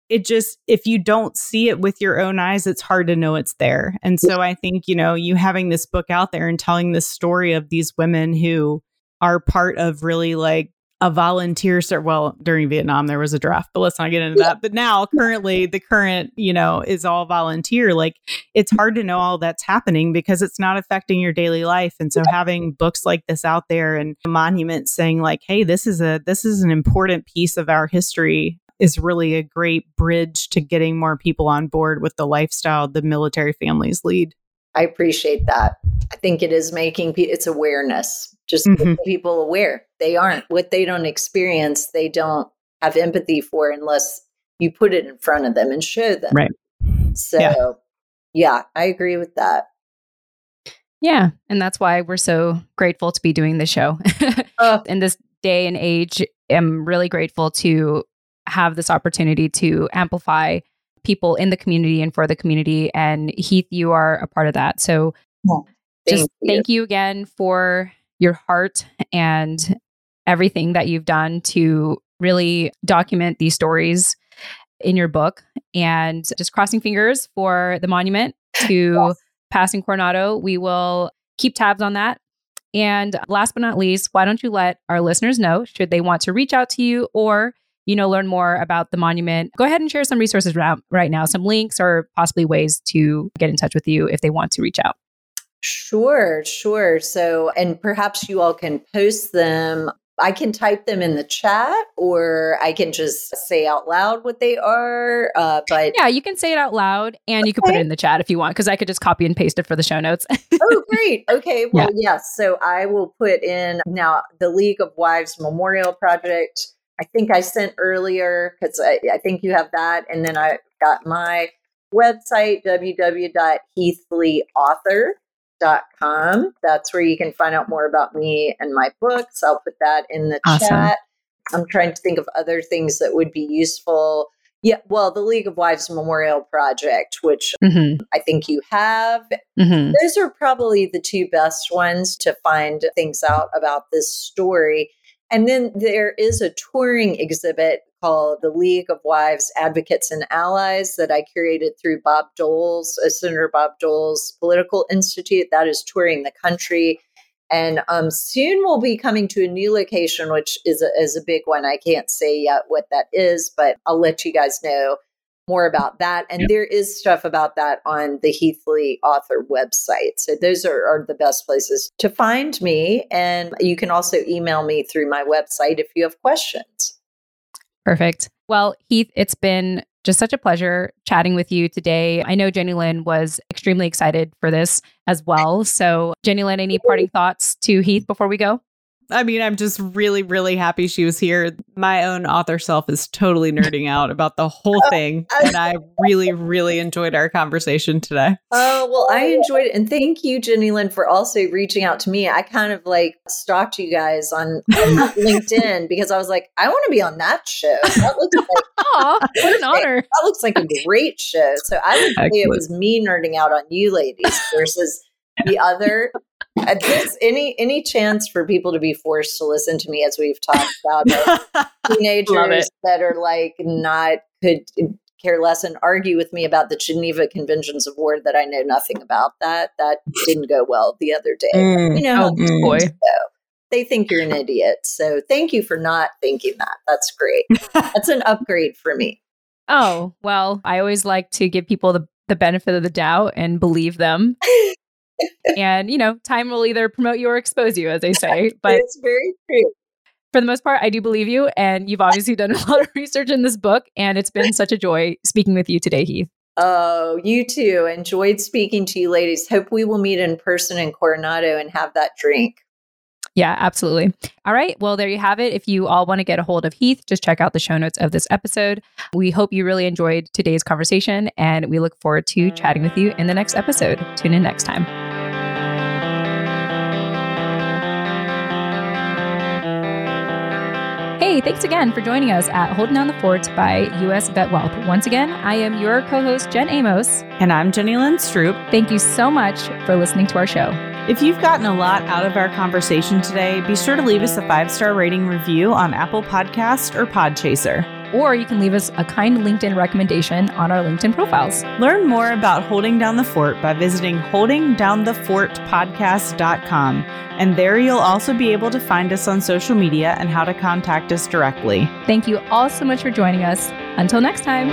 it just if you don't see it with your own eyes it's hard to know it's there. And so i think you know you having this book out there and telling this story of these women who are part of really like a volunteer start well during vietnam there was a draft but let's not get into that. But now currently the current you know is all volunteer. Like it's hard to know all that's happening because it's not affecting your daily life. And so having books like this out there and a monument saying like hey this is a this is an important piece of our history is really a great bridge to getting more people on board with the lifestyle the military families lead. I appreciate that. I think it is making it's awareness, just mm-hmm. people aware. They aren't what they don't experience, they don't have empathy for unless you put it in front of them and show them. Right. So, yeah, yeah I agree with that. Yeah, and that's why we're so grateful to be doing the show. uh, in this day and age, I'm really grateful to have this opportunity to amplify people in the community and for the community. And Heath, you are a part of that. So yeah, thank just you. thank you again for your heart and everything that you've done to really document these stories in your book. And just crossing fingers for the monument to yes. passing Coronado. We will keep tabs on that. And last but not least, why don't you let our listeners know should they want to reach out to you or you know, learn more about the monument, go ahead and share some resources right now, some links or possibly ways to get in touch with you if they want to reach out. Sure, sure. So, and perhaps you all can post them I can type them in the chat or I can just say out loud what they are. Uh, but yeah, you can say it out loud and you can put it in the chat if you want, because I could just copy and paste it for the show notes. oh, great. Okay. Well, yeah. yes. So I will put in now the League of Wives Memorial Project. I think I sent earlier because I, I think you have that. And then I got my website, www.heathleeauthor.com com. That's where you can find out more about me and my books. I'll put that in the awesome. chat. I'm trying to think of other things that would be useful. Yeah, well, the League of Wives Memorial Project, which mm-hmm. I think you have. Mm-hmm. Those are probably the two best ones to find things out about this story. And then there is a touring exhibit called the League of Wives Advocates and Allies that I curated through Bob Dole's, uh, Senator Bob Dole's Political Institute. That is touring the country. And um, soon we'll be coming to a new location, which is a, is a big one. I can't say yet what that is, but I'll let you guys know more about that. And yep. there is stuff about that on the Heathley author website. So those are, are the best places to find me. And you can also email me through my website if you have questions. Perfect. Well, Heath, it's been just such a pleasure chatting with you today. I know Jenny Lynn was extremely excited for this as well. So, Jenny Lynn, any parting thoughts to Heath before we go? I mean, I'm just really, really happy she was here. My own author self is totally nerding out about the whole oh, thing. And I really, really enjoyed our conversation today. Oh, well, I enjoyed it. And thank you, Jenny Lynn, for also reaching out to me. I kind of like stalked you guys on, on LinkedIn because I was like, I want to be on that show. That looks like, Aww, what an honor. That looks like a great show. So I would Excellent. say it was me nerding out on you ladies versus the other uh, this, any any chance for people to be forced to listen to me as we've talked about teenagers that are like not could care less and argue with me about the Geneva Conventions of War that I know nothing about. That that didn't go well the other day. Mm, you know, oh boy. they think you're an idiot. So thank you for not thinking that. That's great. That's an upgrade for me. Oh, well, I always like to give people the, the benefit of the doubt and believe them and you know, time will either promote you or expose you, as they say. But it's very true. For the most part, I do believe you, and you've obviously done a lot of research in this book, and it's been such a joy speaking with you today, Heath. Oh, you too. Enjoyed speaking to you, ladies. Hope we will meet in person in Coronado and have that drink. Yeah, absolutely. All right. Well, there you have it. If you all want to get a hold of Heath, just check out the show notes of this episode. We hope you really enjoyed today's conversation, and we look forward to chatting with you in the next episode. Tune in next time. Hey, thanks again for joining us at Holding Down the Fort by US Vet Wealth. Once again, I am your co host, Jen Amos. And I'm Jenny Lynn Stroop. Thank you so much for listening to our show. If you've gotten a lot out of our conversation today, be sure to leave us a five star rating review on Apple Podcast or Podchaser. Or you can leave us a kind LinkedIn recommendation on our LinkedIn profiles. Learn more about Holding Down the Fort by visiting holdingdownthefortpodcast.com. And there you'll also be able to find us on social media and how to contact us directly. Thank you all so much for joining us. Until next time.